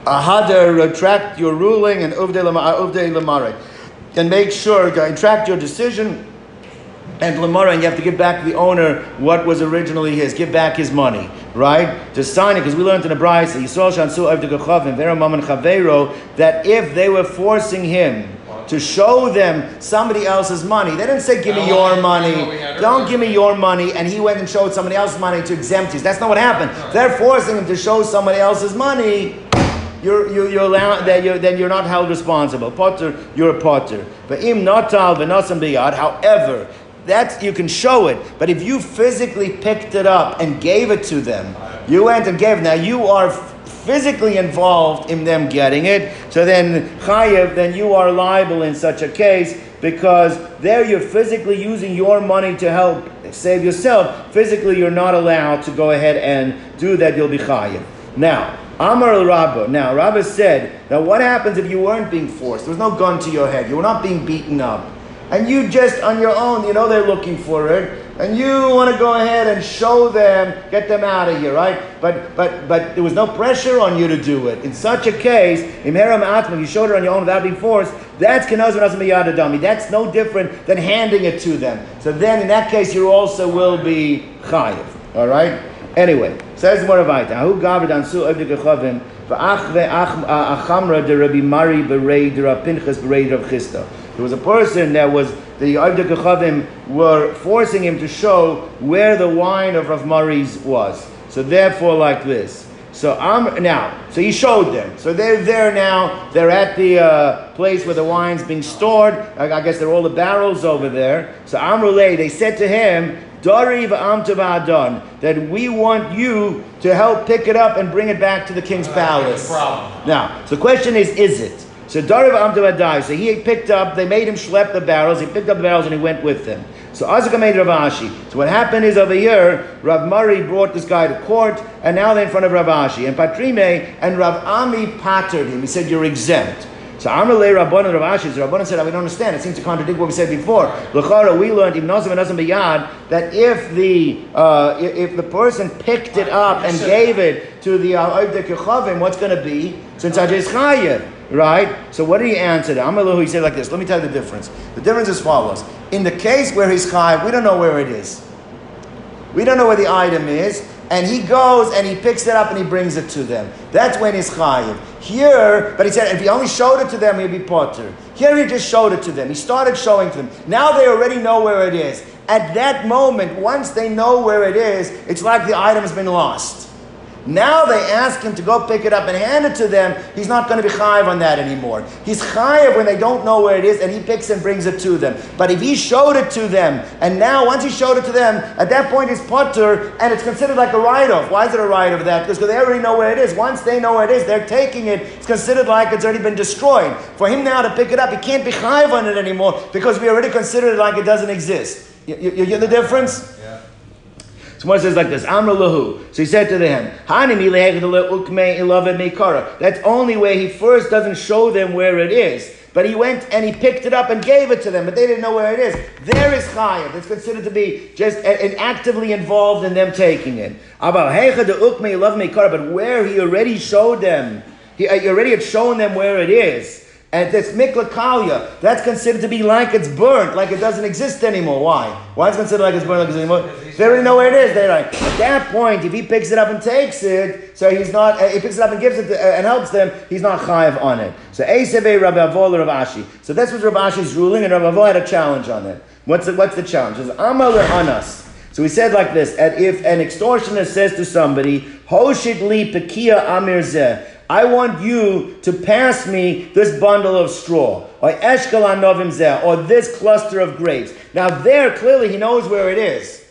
Ahada, retract your ruling and uvde uh, lamare. And make sure, uh, retract your decision and lamara, and you have to give back the owner what was originally his. Give back his money, right? To sign it, because we learned in the Brisa, Yisrael Shansu Avdegachavim, Vera Maman Chavero, that if they were forcing him to show them somebody else's money. They didn't say, Give me your money. Don't give me your money. And he went and showed somebody else's money to exempt his. That's not what happened. They're forcing him to show somebody else's money you're, you're, you're allowed, that you're, then you're not held responsible. Potter, you're a potter. But im natal biyad. However, that's you can show it. But if you physically picked it up and gave it to them, you went and gave. Now you are physically involved in them getting it. So then chayev, then you are liable in such a case because there you're physically using your money to help save yourself. Physically, you're not allowed to go ahead and do that. You'll be chayev. Now. Amar Rabba. Now, Rabba said, now what happens if you weren't being forced? There was no gun to your head. You were not being beaten up. And you just, on your own, you know they're looking for it, and you want to go ahead and show them, get them out of here, right? But but but there was no pressure on you to do it. In such a case, Imheram Atma, you showed it on your own without being forced, that's Kenaz Dummy. That's no different than handing it to them. So then in that case you also will be chayiv. All right? Anyway, says more weiter. Ahu gaved an su of the gechavim v'ach ve'ach achamra de Rabbi Mari berei de Rabbi Pinchas berei de Rabbi Chisda. There was a person that was the Avdei Kechavim were forcing him to show where the wine of Rav Mari's was. So therefore, like this. So I'm now. So he showed them. So they're there now. They're at the uh, place where the wine's being stored. I, I guess they're all the barrels over there. So Amrulay, they said to him, Dari v'amtavadon, that we want you to help pick it up and bring it back to the king's palace. Now, so the question is, is it? So Dari v'amtavadai, so he picked up, they made him schlep the barrels, he picked up the barrels and he went with them. So Azaka made Rav Ashi. So what happened is over here, Rav Mari brought this guy to court, and now they're in front of Rav Ashi. And Patrime and Rav Ami pattered him. He said, You're exempt. So Amalei Rabban and Rav Ashi, the Rabban said, I don't understand. It seems to contradict what we said before. L'chara, we learned Ibn Nazim and Biyad that if the uh, if the person picked it up and gave it to the Avdek Yechavim, what's going to be? Since Ajay Chayev. Right? So what did he answer? Amalu, he said like this. Let me tell you the difference. The difference is follows. In the case where he's chayiv, we don't know where it is. We don't know where the item is. And he goes and he picks it up and he brings it to them. That's when he's chayiv. Here, but he said if he only showed it to them, he'd be potter. Here he just showed it to them. He started showing to them. Now they already know where it is. At that moment, once they know where it is, it's like the item's been lost. Now they ask him to go pick it up and hand it to them. He's not going to be chayiv on that anymore. He's chayiv when they don't know where it is and he picks and brings it to them. But if he showed it to them, and now once he showed it to them, at that point he's potter and it's considered like a write-off. Why is it a write-off that? Because they already know where it is. Once they know where it is, they're taking it. It's considered like it's already been destroyed. For him now to pick it up, he can't be chayiv on it anymore because we already considered it like it doesn't exist. You, you, you the difference? Yeah. So one says like this, Amr lahu. So he said to them, That's only where he first doesn't show them where it is. But he went and he picked it up and gave it to them, but they didn't know where it is. There is chayav. It's considered to be just uh, actively involved in them taking it. But where he already showed them, he, he already had shown them where it is. And this mikla kalya, that's considered to be like it's burnt, like it doesn't exist anymore. Why? Why is considered like it's burnt, like it's anymore? They already know where it is. They're like, at that point, if he picks it up and takes it, so he's not, uh, he picks it up and gives it to, uh, and helps them, he's not chayiv on it. So Eiseve Rabbi Avol Rav Ashi. So that's what Rav Ashi's ruling, and Rabbi Avol had a challenge on it. What's the, what's the challenge? It's Amal Anas. So he said like this: if an extortionist says to somebody, "Hoshit li pekia amir zeh," I want you to pass me this bundle of straw, or eshkalan novim or this cluster of grapes. Now there, clearly he knows where it is.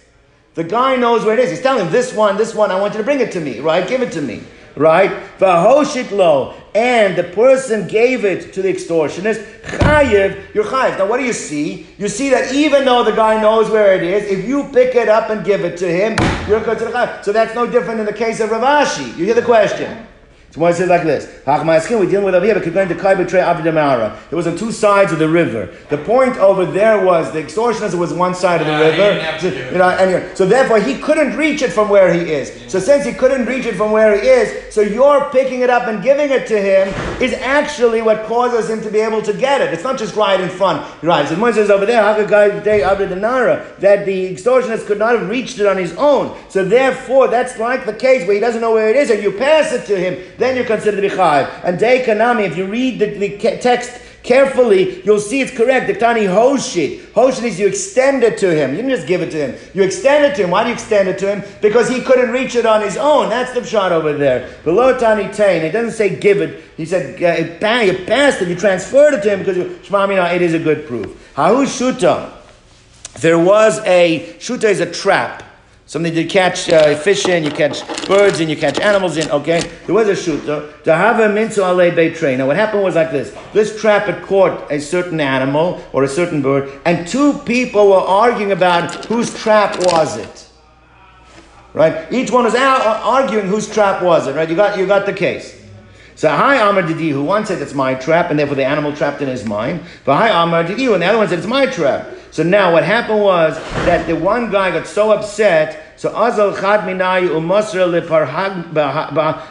The guy knows where it is. He's telling him, this one, this one, I want you to bring it to me, right? Give it to me, right? Vahoshit lo, and the person gave it to the extortionist, chayiv, you're chayiv. Now what do you see? You see that even though the guy knows where it is, if you pick it up and give it to him, you're the chayiv. So that's no different in the case of Rav Ashi. You hear the question? So one says like this: We're dealing with over here, but going to Kai betray Avidamara. It was on two sides of the river. The point over there was the extortionist was one side of the Yeah, river. didn't have to So, you know, and so therefore he couldn't reach it from where he is. So since he couldn't reach it from where he is, so your picking it up and giving it to him is actually what causes him to be able to get it. It's not just right in front. Right. So one says over there, Hagagai betray Avidamara, that the extortionist could not have reached it on his own. So therefore, that's like the case where he doesn't know where it is, and you pass it to him, then you're considered to be chayiv. And Dei Kanami, if you read the, the text carefully, you'll see it's correct. The Tani Hoshit. Hoshit is you extend it to him. You didn't just give it to him. You extend it to him. Why do you extend it to him? Because he couldn't reach it on his own. That's the shot over there. Below Tani Tain, it doesn't say give it. He said uh, it you passed it, you transferred it to him because you, Shema Mina, it is a good proof. Hahu Shuta. There was a, Shuta is a trap. Something to catch uh, fish in, you catch birds in, you catch animals in, okay? There was a shooter. To have a minzu ale betray. Now what happened was like this. This trap had caught a certain animal or a certain bird, and two people were arguing about whose trap was it. Right? Each one was arguing whose trap was it, right? You got, you got the case. So hi Amar Didihu, one said it's my trap, and therefore the animal trapped in his mind. But hi Amar Didihu, and the other one said it's my trap. So now what happened was that the one guy got so upset, so Azal Chad Minayu Umasra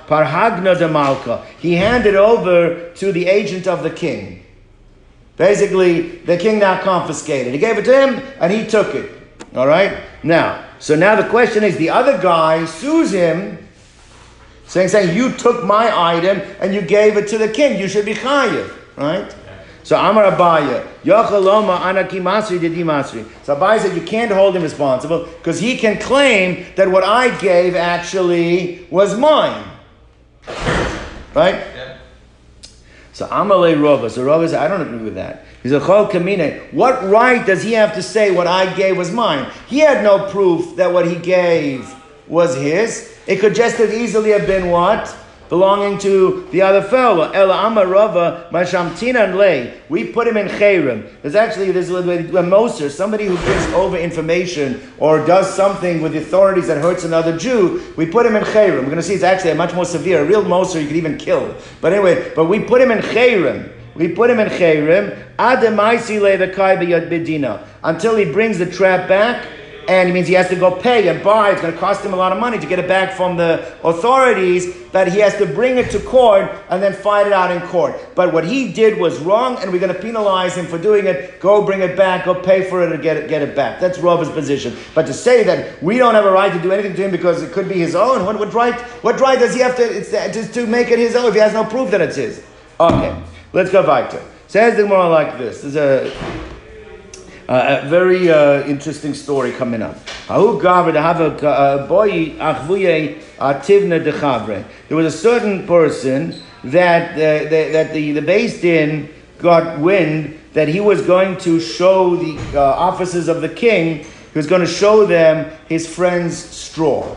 Parhagna de Malka. He handed over to the agent of the king. Basically, the king now confiscated. He gave it to him, and he took it. All right? Now, so now the question is, the other guy sues him saying, saying you took my item and you gave it to the king. You should be chayiv, right? So Amar Abaye, Yachaloma Anaki Masri Didi Masri. So Abaye said you can't hold him responsible because he can claim that what I gave actually was mine, right? Yeah. So Amalei Rova. So Rova said, I don't agree with that. He said, Chol Kamine. What right does he have to say what I gave was mine? He had no proof that what he gave was his. It could just as easily have been what? Belonging to the other fellow. Amar Rava Mashamtinan Lei. We put him in Chayrim. There's actually there's a, a Moser, somebody who gives over information or does something with the authorities that hurts another Jew. We put him in Chayrim. We're going to see it's actually a much more severe. A real Moser you could even kill. But anyway, but we put him in Chayrim. We put him in Chayrim, Ademaisi le the Kai until he brings the trap back and it means he has to go pay and buy. It's going to cost him a lot of money to get it back from the authorities. That he has to bring it to court and then fight it out in court. But what he did was wrong, and we're going to penalize him for doing it. Go bring it back. Go pay for it and get it get it back. That's Rava's position. But to say that we don't have a right to do anything to him because it could be his own, what, what right? What right does he have to? It's just to make it his own if he has no proof that it's his. Okay, let's go weiter. Says the like this. There's a uh, a very uh, interesting story coming up. Uh, there was a certain person that, uh, that, that the, the Beis Din got wind that he was going to show the uh, officers of the king, he was going to show them his friend's straw.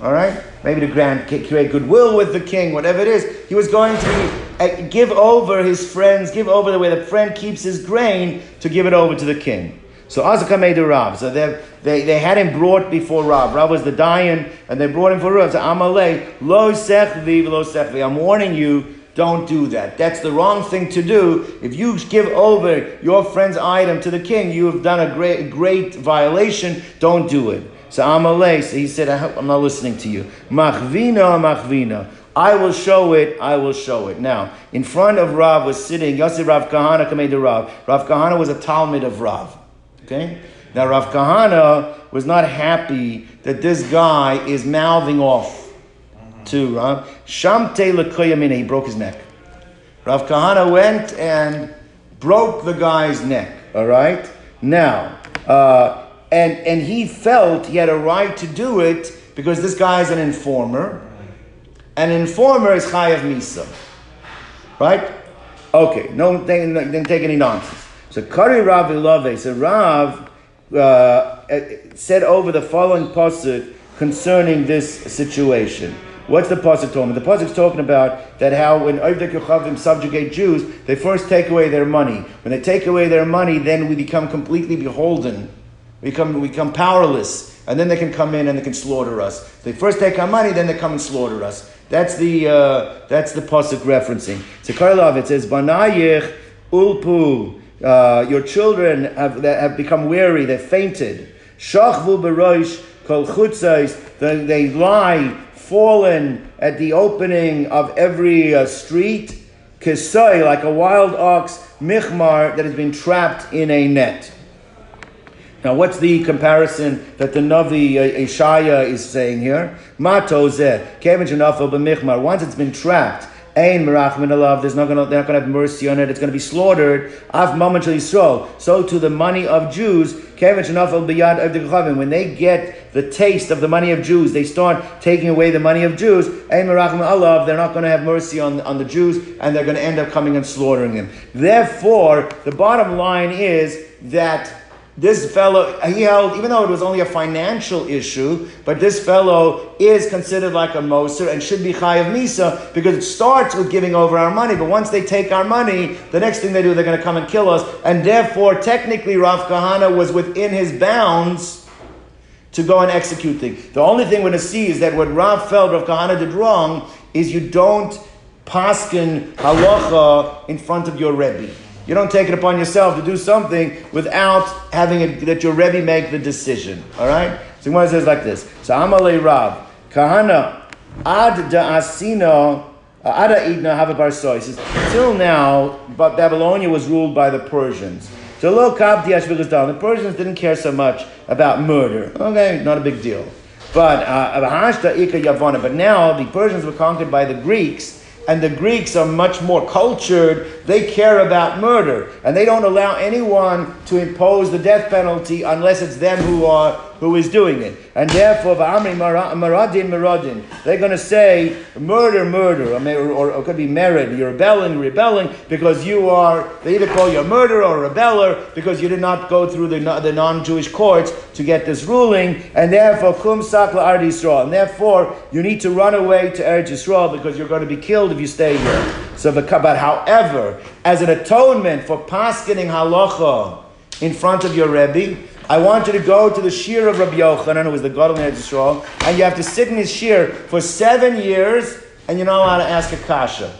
All right? Maybe to grant, create goodwill with the king, whatever it is. He was going to uh, give over his friends, give over the way the friend keeps his grain to give it over to the king. So Azaka made the Rab. So they, they, they had him brought before Rab. Rab was the Dayan, and they brought him for Rab. So Amalei, lo sechvi, lo sechvi. I'm warning you, don't do that. That's the wrong thing to do. If you give over your friend's item to the king, you have done a great, great violation. Don't do it. So Amalei, so he said, I'm not listening to you. Machvina, machvina. I will show it, I will show it. Now, in front of Rav was sitting Yosef Rav Kahana Kamei Rav. Rav Kahana was a Talmud of Rav. Okay? Now, Rav Kahana was not happy that this guy is mouthing off to Rav. Shamte Lekoyamina, he broke his neck. Rav Kahana went and broke the guy's neck. All right? Now, uh, and, and he felt he had a right to do it because this guy is an informer. An informer is Chayav Misa. Right? Okay, no, didn't take any nonsense. So Kari Rav Ilave, so Rav uh, said over the following pasuk concerning this situation. What's the pasuk talking about? The pasuk's talking about that how when Ovdek Yochavim subjugate Jews, they first take away their money. When they take away their money, then we become completely beholden we become, we become powerless, and then they can come in and they can slaughter us. They first take our money, then they come and slaughter us. That's the uh, that's the pasuk referencing. So Karlov it says Banayich ulpu. Uh, your children have have become weary. They fainted. Shachvu beroish kol chutzais. They lie fallen at the opening of every uh, street. Kisai like a wild ox michmar that has been trapped in a net. Now, what's the comparison that the Navi uh, Ishaya is saying here? Matozeh. Once it's been trapped, Ain merachmin alav. There's not gonna, they're not going to have mercy on it. It's going to be slaughtered. Av moment. So to the money of Jews, When they get the taste of the money of Jews, they start taking away the money of Jews. Ain merachmin alav. They're not going to have mercy on on the Jews, and they're going to end up coming and slaughtering them. Therefore, the bottom line is that this fellow, he held, even though it was only a financial issue, but this fellow is considered like a Moser and should be Chayav Misa because it starts with giving over our money. But once they take our money, the next thing they do, they're going to come and kill us. And therefore, technically, Rav Kahana was within his bounds to go and execute things. The only thing we're going to see is that what Rav felt Rav Kahana did wrong is you don't paskin halacha in front of your Rebbe. You don't take it upon yourself to do something without having a, that your Rebbe make the decision. All right? So Gemara says like this. So Amalei Rav, Kahana, Ad da Asino, uh, Ada Idna Havabar Soy. says, till now, but Babylonia was ruled by the Persians. So lo The Persians didn't care so much about murder. Okay, not a big deal. But uh, but now the Persians were conquered by the Greeks, and the Greeks are much more cultured, they care about murder. And they don't allow anyone to impose the death penalty unless it's them who are who is doing it. And therefore, maradin maradin, they're going to say murder, murder, or, or, or, it could be merid, you're rebelling, rebelling, because you are, they either call you a murderer or a rebeller because you did not go through the, the non-Jewish courts to get this ruling, and therefore, kum sakla ard Yisrael, and therefore, you need to run away to Eretz Yisrael because you're going to be killed if you stay here. So, but however, as an atonement for paskening halacha in front of your Rebbe, I want you to go to the Shir of Rabbi Yochanan, who was the God of Israel, and you have to sit in his Shir for seven years, and you're not allowed to ask a kasha.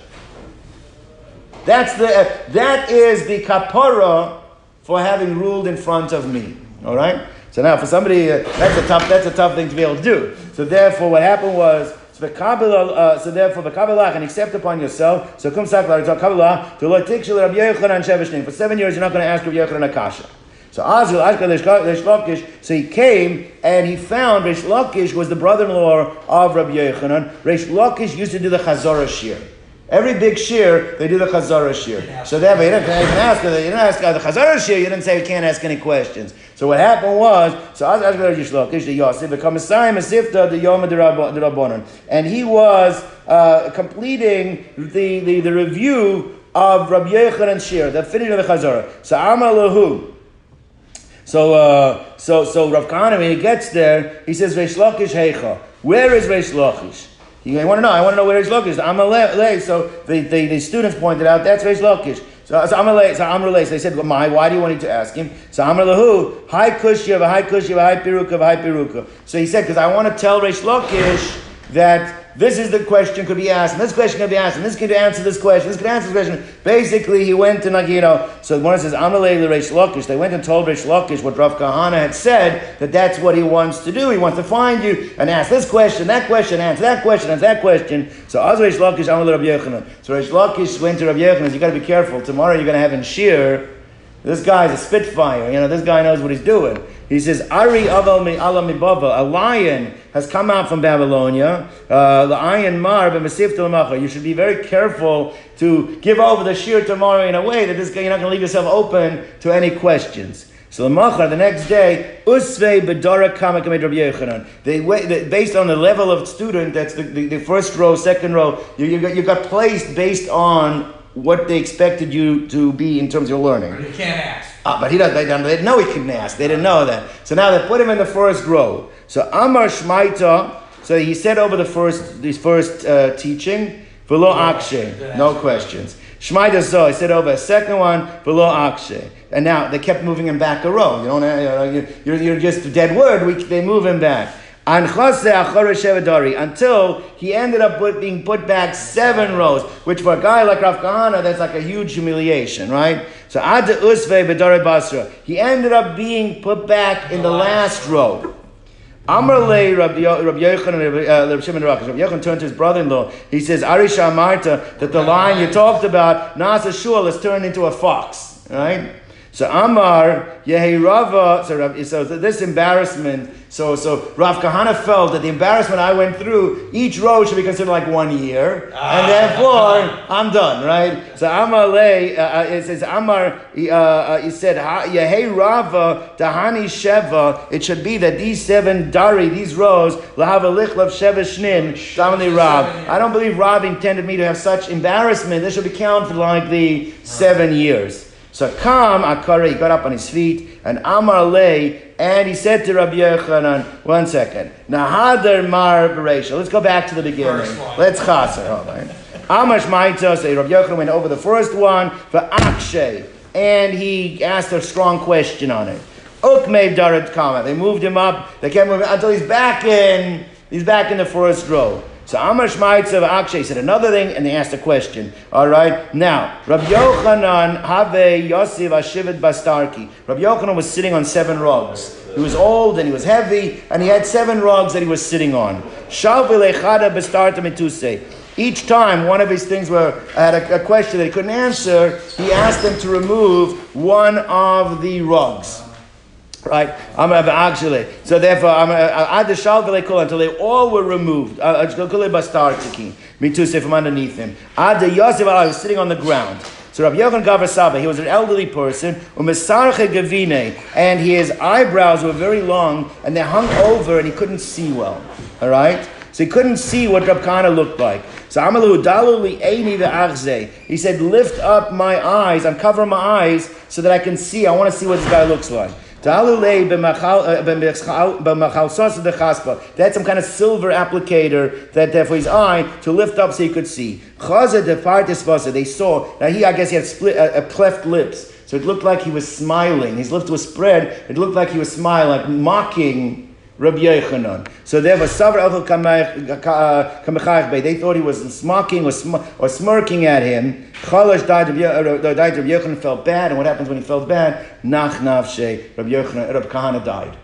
That's the, uh, that is the kapara for having ruled in front of me. All right? So now, for somebody, uh, that's a tough, that's a tough thing to be able to do. So therefore, what happened was, so, uh, so therefore, the Kabbalah and accept upon yourself. So come saklar to lo tikshel Rabbi Yochanan Sheveshnim. For seven years, you're not going to ask Rabbi Yochanan Akasha. So Reish Lakish. So he came and he found Reish Lakish was the brother-in-law of Rabbi Yochanan. Reish Lakish used to do the Chazorah Shir. Every big shir, they do the Chazara shir. So you didn't, you didn't ask, you didn't ask uh, the Chazara shir, you didn't say you can't ask any questions. So what happened was, so to Yishlokish, the Yosef, become a Simon Sifta, the Yom the Rabbanon. And he was uh, completing the, the, the review of Rabbi Yechon Shir, the finishing of the Chazara. So Amar Lahu. So, uh, so, so Rav Kahana, when he gets there, he says, Reish Lakish Heicha. Where is Reish Lakish? You want to know. I want to know where his Lakish is. Amalei. So the, the, the, students pointed out that's Reish Lakish. So, so Amalei. So Amalei. So they said, well, "My, why do you want to ask him?" So I'm a Amalahu, hi Kushya, hi Kushya, hi Piruka, hi Piruka. So he said, because I want to tell Reish Lakish that this is the question could be asked, and this question could be asked, and this could answer this question, this could answer this question. Basically, he went to like, you know, so the one says, Amalei Reish Lakish. They went and told Reish Lakish what Rav Kahana had said, that that's what he wants to do. He wants to find you and ask this question, that question, answer that question, answer that question. So Az Reish Lakish, Amalei Rav Yochanan. So Reish Lakish went to Rav Yochanan, you got to be careful. Tomorrow you're going to have in Shir, this guy's a spitfire. You know, this guy knows what he's doing. He says, Ari aval mi ala a lion has come out from Babylonia. Uh, the iron mar You should be very careful to give over the shear tomorrow in a way that this guy, you're not going to leave yourself open to any questions. So the the next day, usvei bedara. They, wait based on the level of student, that's the, the, the first row, second row, you, you, got, you got placed based on what they expected you to be in terms of your learning. You can't ask. Uh, but he doesn't, they, they didn't know he couldn't ask. They didn't know that. So now they put him in the first row. So Amar Shmaita, so he said over the first, this first uh, teaching, Velo Akshe, no questions. Shmaita Zo, he said over a second one, Velo Akshe. And now they kept moving him back a row. You don't, you're, you're just a dead word, we, they move him back until he ended up put, being put back seven rows, which for a guy like Rav Kahana, that's like a huge humiliation, right? So Ad Usve Bedare Basra, he ended up being put back in the last row. Amr Le Rabbi Yochanan uh, Rabbi Shimon Rabbi Yochanan turned to his brother-in-law. He says, Arisha Marta, that the lion you talked about, Nasa Shul, has turned into a fox, right? So Amar Yehirava, so, so this embarrassment, so so Rav Kahana felt that the embarrassment I went through, each row should be considered like one year, ah. and therefore I'm done, right? So Amar Le, uh, uh it says Amar, uh, uh, he said Yehirava Dahani Sheva. It should be that these seven dari, these rows, Lahava Lichlav Sheva Shnin, Damali Rav. I don't believe Rav intended me to have such embarrassment. This should be counted for like the seven years. So Kam Akara, he got up on his feet, and Amar lay, and he said to Rabbi Yochanan, one second, Nahadar Mar Beresha. Let's go back to the beginning. Let's chaser. Hold on. Amar Shmaita, say Rabbi Yochanan went over the first one for Akshay, and he asked a strong question on it. Ukmev Darat Kama. They moved him up, they kept moving until he's back in, he's back in the first row. So Amar Shmaitzev Akshay said another thing, and they asked a question. All right, now Rabbi Yochanan Have Yosef Ashivet Bastarki. Rabbi Yochanan was sitting on seven rugs. He was old and he was heavy, and he had seven rugs that he was sitting on. Each time one of his things were had a, a question that he couldn't answer, he asked them to remove one of the rugs. Right? I'm a actually. So therefore, the shal until they all were removed. Mituse from underneath him. Ad Yosef I was sitting on the ground. So Rabbi Yochanan Gavasaba, he was an elderly person, and his eyebrows were very long, and they hung over, and he couldn't see well. All right? So he couldn't see what Rab Kana looked like. So Amalu Daluli Eini He said, Lift up my eyes, uncover my eyes so that I can see. I want to see what this guy looks like. Uh, had some kind of silver applicator that there for his eye to lift up so he could see. They saw, now he, I guess he had split, uh, uh, cleft lips. So it looked like he was smiling. His lips were spread. It looked like he was smiling, like mocking Rabbi Yochanan. So there was Savr Echel Kamechayach They thought he was smirking or, sm- or smirking at him. Chalash died of, uh, died of Yochanan felt bad, and what happens when he felt bad? Nach Navshe, Rabbi Yochanan, Rabbi Kahana died.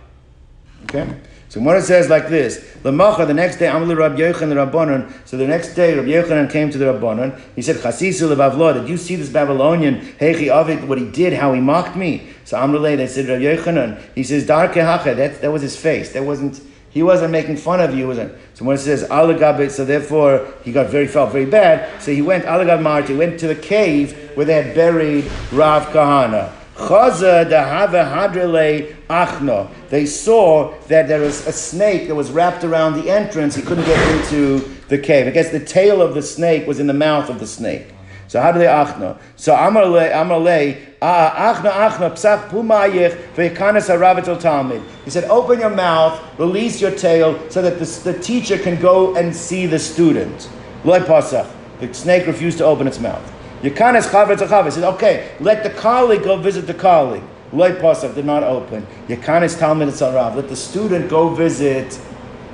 Okay? So it says like this, Lamacha, the next day, Amal Rab Yochanan Rabbanon. So the next day, Rab Yochanan came to the Rabbanon. He said, Chasisu Levavlo, did you see this Babylonian, Hechi Avid, what he did, how he mocked me? So Amrulay, they said, Rab Yochanan, he says, Darke that, that was his face. That wasn't, he wasn't making fun of you. Wasn't. So when it says Alagabit, so therefore he got very, felt very bad. So he went, Alagab Marti, went to the cave where they had buried Rav Kahana. Chaza dehave hadrele achno. They saw that there was a snake that was wrapped around the entrance. He couldn't get into the cave. I guess the tail of the snake was in the mouth of the snake. So how do they achno? So amarle amarle ah, achna achna psach pumayich haravitel talmid. He said, open your mouth, release your tail, so that the, the teacher can go and see the student. Loy pasach. The snake refused to open its mouth. Yekanes chavetz chavetz. said, okay, let the colleague go visit the colleague. Loy pasach did not open. Yekanes talmid tzarav. Let the student go visit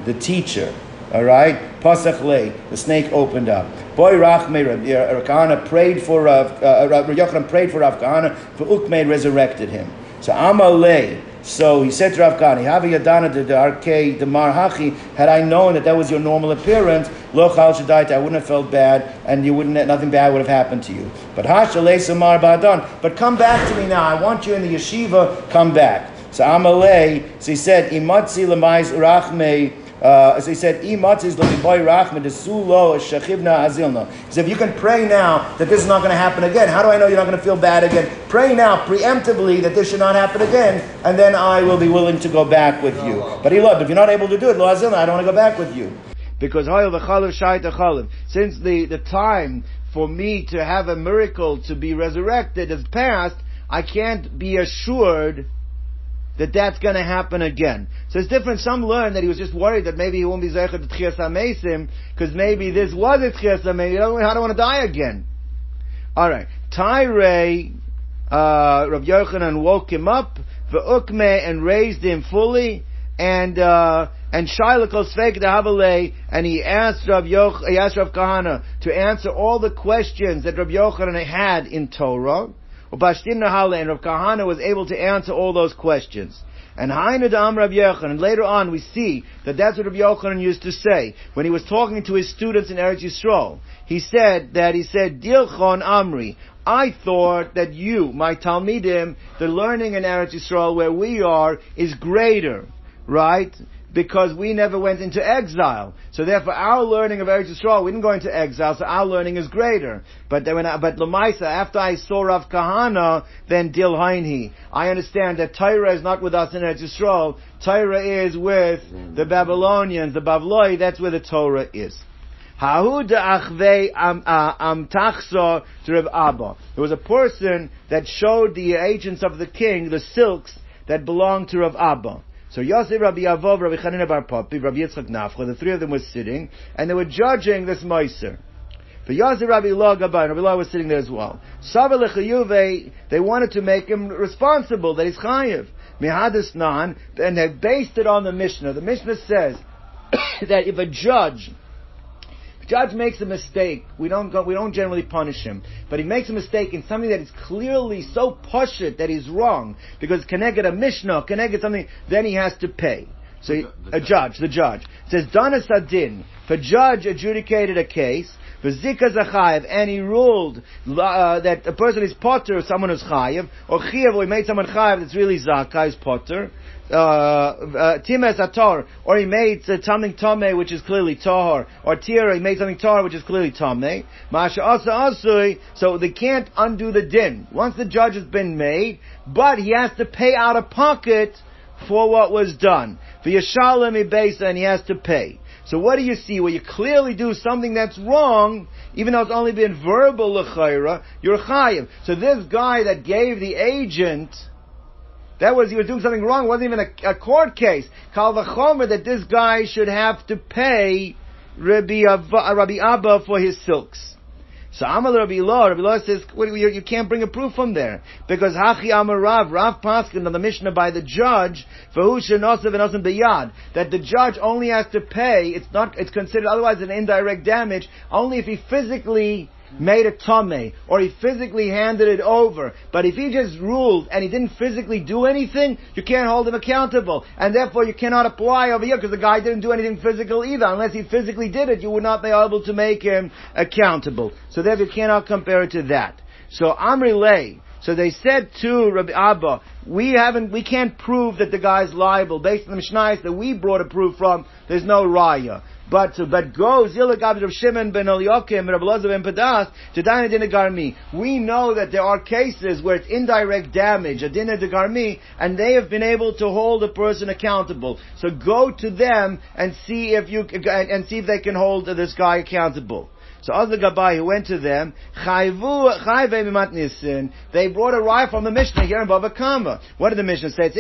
the teacher. All right, pasach lay. The snake opened up. Boy Rachme Rav Kahana prayed for Rav uh, Yochanan prayed for Rav Kahana. For Ukme resurrected him. So Amalei. So he said to Rav Kahana, "Havi yadana de arke de marhachi." Had I known that that was your normal appearance, lo chal I wouldn't have felt bad, and you wouldn't nothing bad would have happened to you. But hashalei samar badon. But come back to me now. I want you in the yeshiva. Come back. So Amalei. So he said, "Imatzi lemais rachme." Uh, as he said, "Imatziz boy rachme desulo shachivna azilna." He said, "If you can pray now that this is not going to happen again, how do I know you're not going to feel bad again? Pray now preemptively that this should not happen again, and then I will be willing to go back with you." But he loved. If you're not able to do it, lo azilna, I don't want to go back with you. Because since the, the time for me to have a miracle to be resurrected has passed, I can't be assured that that's going to happen again. So it's different. Some learn that he was just worried that maybe he won't be Zaycha to Tchias HaMesim, because maybe this was a Tchias HaMesim. I don't want to die again. Alright. Tyree, uh, Rav Yochanan woke him up, V'ukme, and raised him fully, and, uh, and Kosvek Havale, and he asked Rav Yoch, he asked Rav Kahana to answer all the questions that Rav Yochanan had in Torah. Upashtim Nahale, and Rav Kahana was able to answer all those questions. And Hainu Da'am Rav Yochanan, later on we see that that's what Rav Yochanan used to say when he was talking to his students in Eretz Yisrael. He said that he said, Dilchon Amri, I thought that you, my Talmidim, the learning in Eretz Yisrael where we are is greater, right? Because we never went into exile. So therefore, our learning of Eretz Yisrael, we didn't go into exile, so our learning is greater. But then when I, but Lamaisa, after I saw Rav Kahana, then Dil. I understand that Torah is not with us in Eretz Yisrael. Torah is with the Babylonians, the Bavloi, that's where the Torah is. Hahu da'achvei amtachsa uh, to Reb Abba. There was a person that showed the agents of the king the silks that belonged to Rav Abba. So Yosef, Rabbi Avov, Rabbi Chanina Bar Papi, Rabbi Yitzchak Nafcha, the three of them were sitting, and they were judging this Meiser. For Yosef, Rabbi Law Gabai, Rabbi Law was sitting there as well. Sava Lechayuve, they wanted to make him responsible, that he's Chayiv. Mihadis Nan, and they based it on the Mishnah. The Mishnah says that if a judge judge makes a mistake, we don't go, we don't generally punish him. But he makes a mistake in something that is clearly so pashut that he's wrong. Because connected a mishnah, connected something, then he has to pay. So he, a judge, the judge. It says Dana Sadin. If a judge adjudicated a case, Zika Zachayev, and he ruled uh, that a person is potter, or someone who's chayev, or chiyev, or he made someone chayev that's really zaka, is potter times atar, or he made uh, something tame which is clearly tahor, or tira he made something tahor which is clearly tame. Masha asa asui, so they can't undo the din once the judge has been made, but he has to pay out of pocket for what was done. For yashalim ibesa, and he has to pay. So what do you see? Where you clearly do something that's wrong, even though it's only been verbal l'chayra, you're chayiv. So this guy that gave the agent that was, he was doing something wrong. It wasn't even a, a court case. Kal v'chomer that this guy should have to pay Rabbi, Abba, uh, Rabbi Abba for his silks. So Amal Rabbi Law, Rabbi Law says, well, you, you, can't bring a proof from there. Because Hachi Amar Rav, Rav Paskin on the Mishnah by the judge, who Shenosav and that the judge only has to pay, it's not, it's considered otherwise an indirect damage, only if he physically made a tame, or he physically handed it over, but if he just ruled and he didn't physically do anything, you can't hold him accountable. And therefore you cannot apply over here because the guy didn't do anything physical either. Unless he physically did it, you would not be able to make him accountable. So therefore you cannot compare it to that. So Amri Lay, so they said to Rabbi Abba, we haven't, we can't prove that the guy's liable. Based on the Mishnayos that we brought a proof from, there's no raya. But, but go, Zilagab Rav Shimon ben Eliakim, Rav Elazar ben Padas, to Dina Dina Garmi. We know that there are cases where it's indirect damage, a Dina de Garmi, and they have been able to hold a person accountable. So go to them and see if you, and see if they can hold this guy accountable. So Azla Gabai, who went to them, they brought a rifle from the Mishnah here in Bava Kama. What did the Mishnah say? It's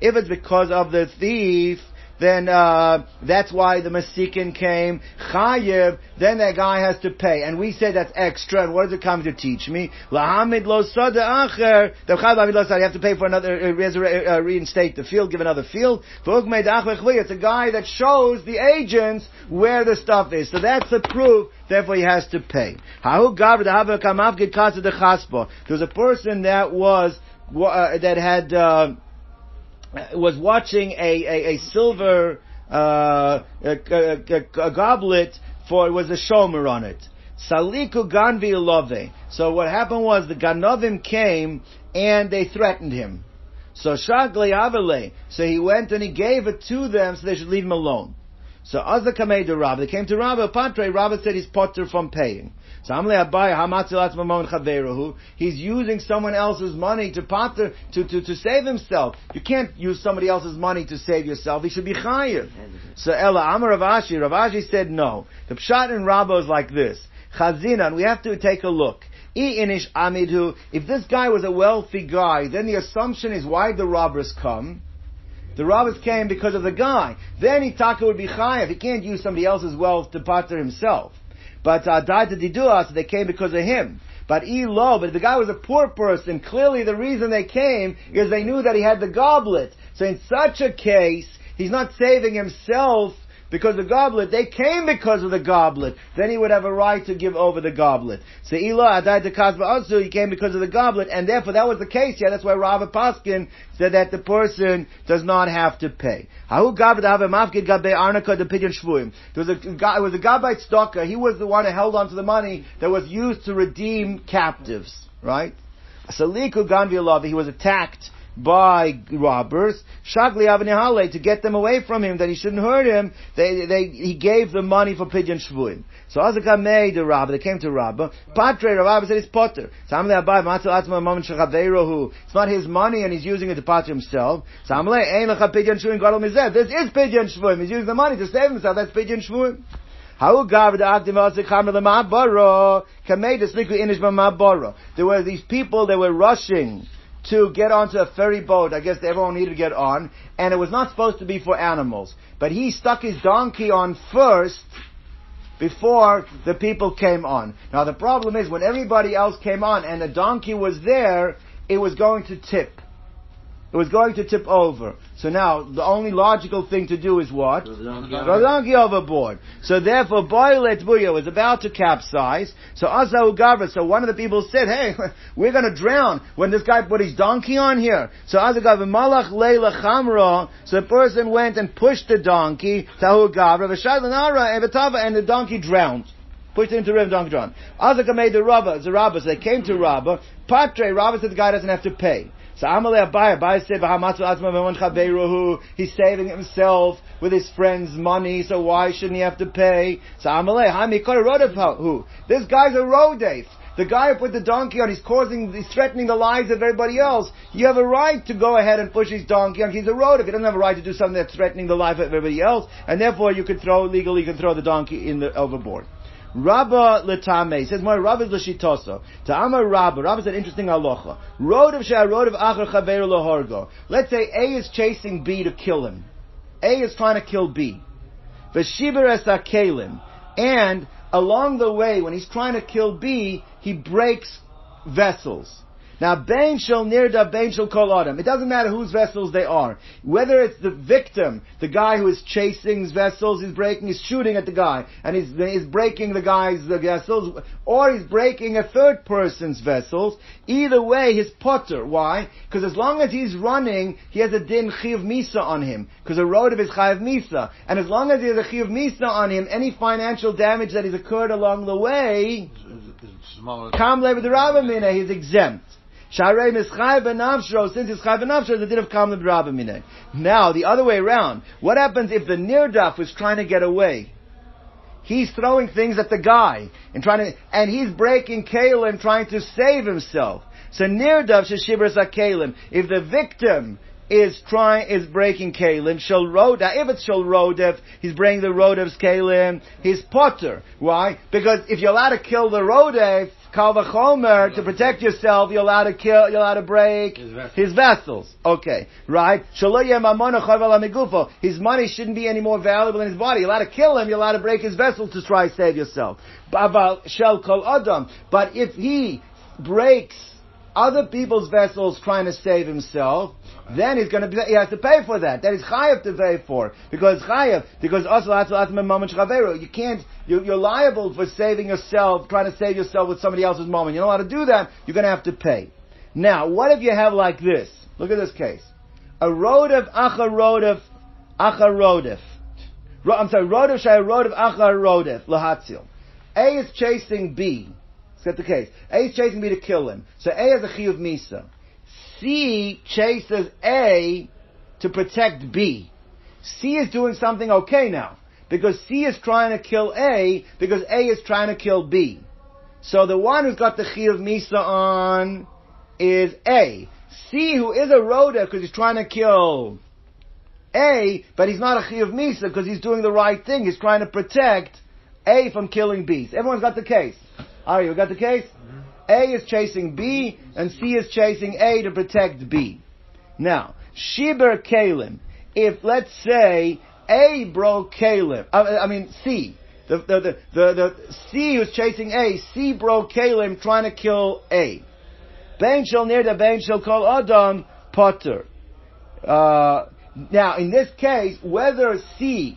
if it's because of the thief, then uh, that's why the Masikin came. Chayiv, then that guy has to pay. And we say that's extra. And what does it come to teach me? Lahamid lo sada acher. The Chayiv lo sada, you have to pay for another, uh, uh, uh, reinstate the field, give another field. It's a guy that shows the agents where the stuff is. So that's the proof therefore he has to pay. There was a person that was, uh, that had, uh, was watching a, a, a silver uh, a, a, a, goblet for it was a shomer on it. Saliku ganvi love. So what happened was the ganovim came and they threatened him. So shagli avele. So he went and he gave it to them so they should leave him alone. So Azza Kamei to Rabba. They came to Rabba. Patre, Rabba said he's potter from paying. He's using someone else's money to pater, to, to, to save himself. You can't use somebody else's money to save yourself. He should be chayiv. So Ella Amar Rav Ashi, Ravashi said no. The pshat in Rabba is like this. Chazina, and we have to take a look. If this guy was a wealthy guy, then the assumption is why the robbers come? The robbers came because of the guy. Then Itaka would be chayav. He can't use somebody else's wealth to pater himself. But uh, died to Didua, so they came because of him. But Elo, but the guy was a poor person, clearly the reason they came is they knew that he had the goblet. So in such a case, he's not saving himself because the goblet, they came because of the goblet. Then he would have a right to give over the goblet. So Ela Adai de Kasba also, he came because of the goblet, and therefore that was the case. Yeah, that's why Rabbi Paskin said that the person does not have to pay. There was a it was a Gabite stalker. He was the one who held onto the money that was used to redeem captives, right? Saliku Ganvi he was attacked by robbers. Shagli Avanihale, to get them away from him, that he shouldn't hurt him, they, they, he gave the money for pidyon shvuim. So Azaka made the Rabba, they came to Rabba. Patre, Rabba said it's potter. It's not his money and he's using it to pater himself. This is pidyon shvuim. He's using the money to save himself. That's pidyon shvuim. There were these people that were rushing to get onto a ferry boat. I guess everyone needed to get on, and it was not supposed to be for animals. But he stuck his donkey on first before the people came on. Now the problem is when everybody else came on and the donkey was there, it was going to tip. It was going to tip over. So now, the only logical thing to do is what? Throw the donkey, overboard. So therefore, Boilet Buya was about to capsize. So Asahu Gavra, so one of the people said, hey, we're gonna drown when this guy put his donkey on here. So Asahu Gavra, Malach Leila Chamra, so the person went and pushed the donkey, Tahu Gavra, Vashadlanara, and the donkey drowned pushed into the river, donkey drowned. Azaka made the Rabba, the Rabba, so they came to Rabba. Patre, Rabba said the guy doesn't have to pay. So Amalei Abaye, Abaye said, he's saving himself with his friend's money, so why shouldn't he have to pay? So Amalei, who? This guy's a rodef. The guy who put the donkey on, he's causing, he's threatening the lives of everybody else. You have a right to go ahead and push his donkey on. He's a rodef. He doesn't have a right to do something that's threatening the life of everybody else, and therefore you could throw, legally you can throw the donkey in the overboard. Rabba letame. says more Rabba is l'shitoso. Ta'ama Rabba. Rabba an interesting halacha. Road of shah, road of acher chaver lahorgo. Let's say A is chasing B to kill him. A is trying to kill B. V'shiber es akelim. And along the way, when he's trying to kill B, he breaks vessels. Now, Bain shall nirda, Bain shall kol adam. It doesn't matter whose vessels they are. Whether it's the victim, the guy who is chasing his vessels, he's breaking, he's shooting at the guy, and he's, he's breaking the guy's the vessels, or he's breaking a third person's vessels. Either way, his potter. Why? Because as long as he's running, he has a din chiv misa on him. Because a road of his chayiv misa. And as long as he has a chiv misa on him, any financial damage that has occurred along the way. Kam lev the Rabbamina, he's exempt. Sharei mischai benavshro, since he's chai benavshro, the din of kam lev Rabbamina. Now, the other way around, what happens if the nirdaf was trying to get away? He's throwing things at the guy, and trying to, and he's breaking kalim, trying to save himself. So nirdaf sheshibras kalim. If the victim is trying, is breaking kalim, shall roda, if it's shall rodef, he's breaking the rodef's kalim, he's potter. Why? Because if you're allowed to kill the rodef, kal v'chomer, to protect yourself, you're allowed to kill, you're allowed to break His vessels. his vessels. Okay, right? Shalo yeh mamona chayv ala megufo. His money shouldn't be any more valuable than his body. You're allowed to kill him, you're allowed to break his vessels to try to save yourself. But shel kol adam. But if he breaks other people's vessels trying to save himself, then he's going to be, he has to pay for that. That is chayav to pay for because chayav because you can't you, you're liable for saving yourself, trying to save yourself with somebody else's moment. You're not allowed to do that. You're going to have to pay. Now, what if you have like this? Look at this case. A rodev acharodev acharodev. Ro- I'm sorry, rodev shay rodev acharodev lahatzil. A is chasing B. Let's get the case. A is chasing B to kill him. So A has a chiyuv misa. C chases A to protect B. C is doing something okay now. Because C is trying to kill A, because A is trying to kill B. So the one who's got the chiyuv misa on is A. C, who is a roda because he's trying to kill A, but he's not a chiyuv misa because he's doing the right thing. He's trying to protect A from killing B. Everyone's got the case. Ari, you got the case? A is chasing B, and C is chasing A to protect B. Now, Shiber Kalim, if let's say A broke Kalim, I, I mean C, the, the, the, the, the C who's chasing A, C broke Kalim trying to kill A. Ben shall near the Ben shall call Adam Potter. Uh, now, in this case, whether C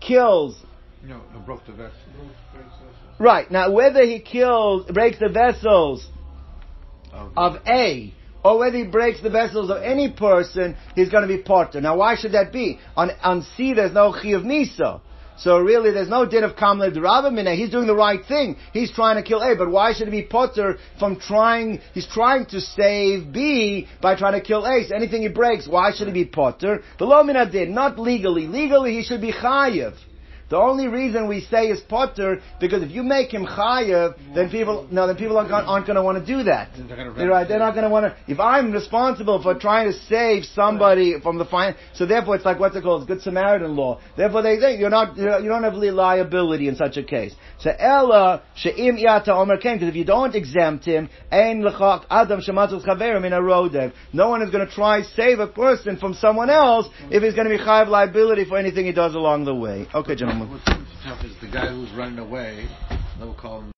kills No, no, broke the vessel. Right. Now, whether he kills, breaks the vessels Of, of A, or whether he breaks the vessels of any person, he's going to be potter. Now, why should that be? On, on C, there's no chi of misa. So really, there's no din of kamle d'ravamina. He's doing the right thing. He's trying to kill A, but why should he be potter from trying, he's trying to save B by trying to kill A. So anything he breaks, why should he be potter? Below mina did, not legally. Legally, he should be chayiv. The only reason we say is potter because if you make him chayev, then people no, then people aren't, aren't going to want to do that. They're right. They're not going to want to. If I'm responsible for trying to save somebody from the fine, so therefore it's like what's it called? It's good Samaritan law. Therefore they think you're not you're, you don't have li- liability in such a case. So Ella she'im yata omer ken because if you don't exempt him, ein lechak adam shematzul chaverim in a rodev. No one is going to try save a person from someone else if he's going to be chayav liability for anything he does along the way. Okay, gentlemen. What's tough is the guy who's running away. They'll call him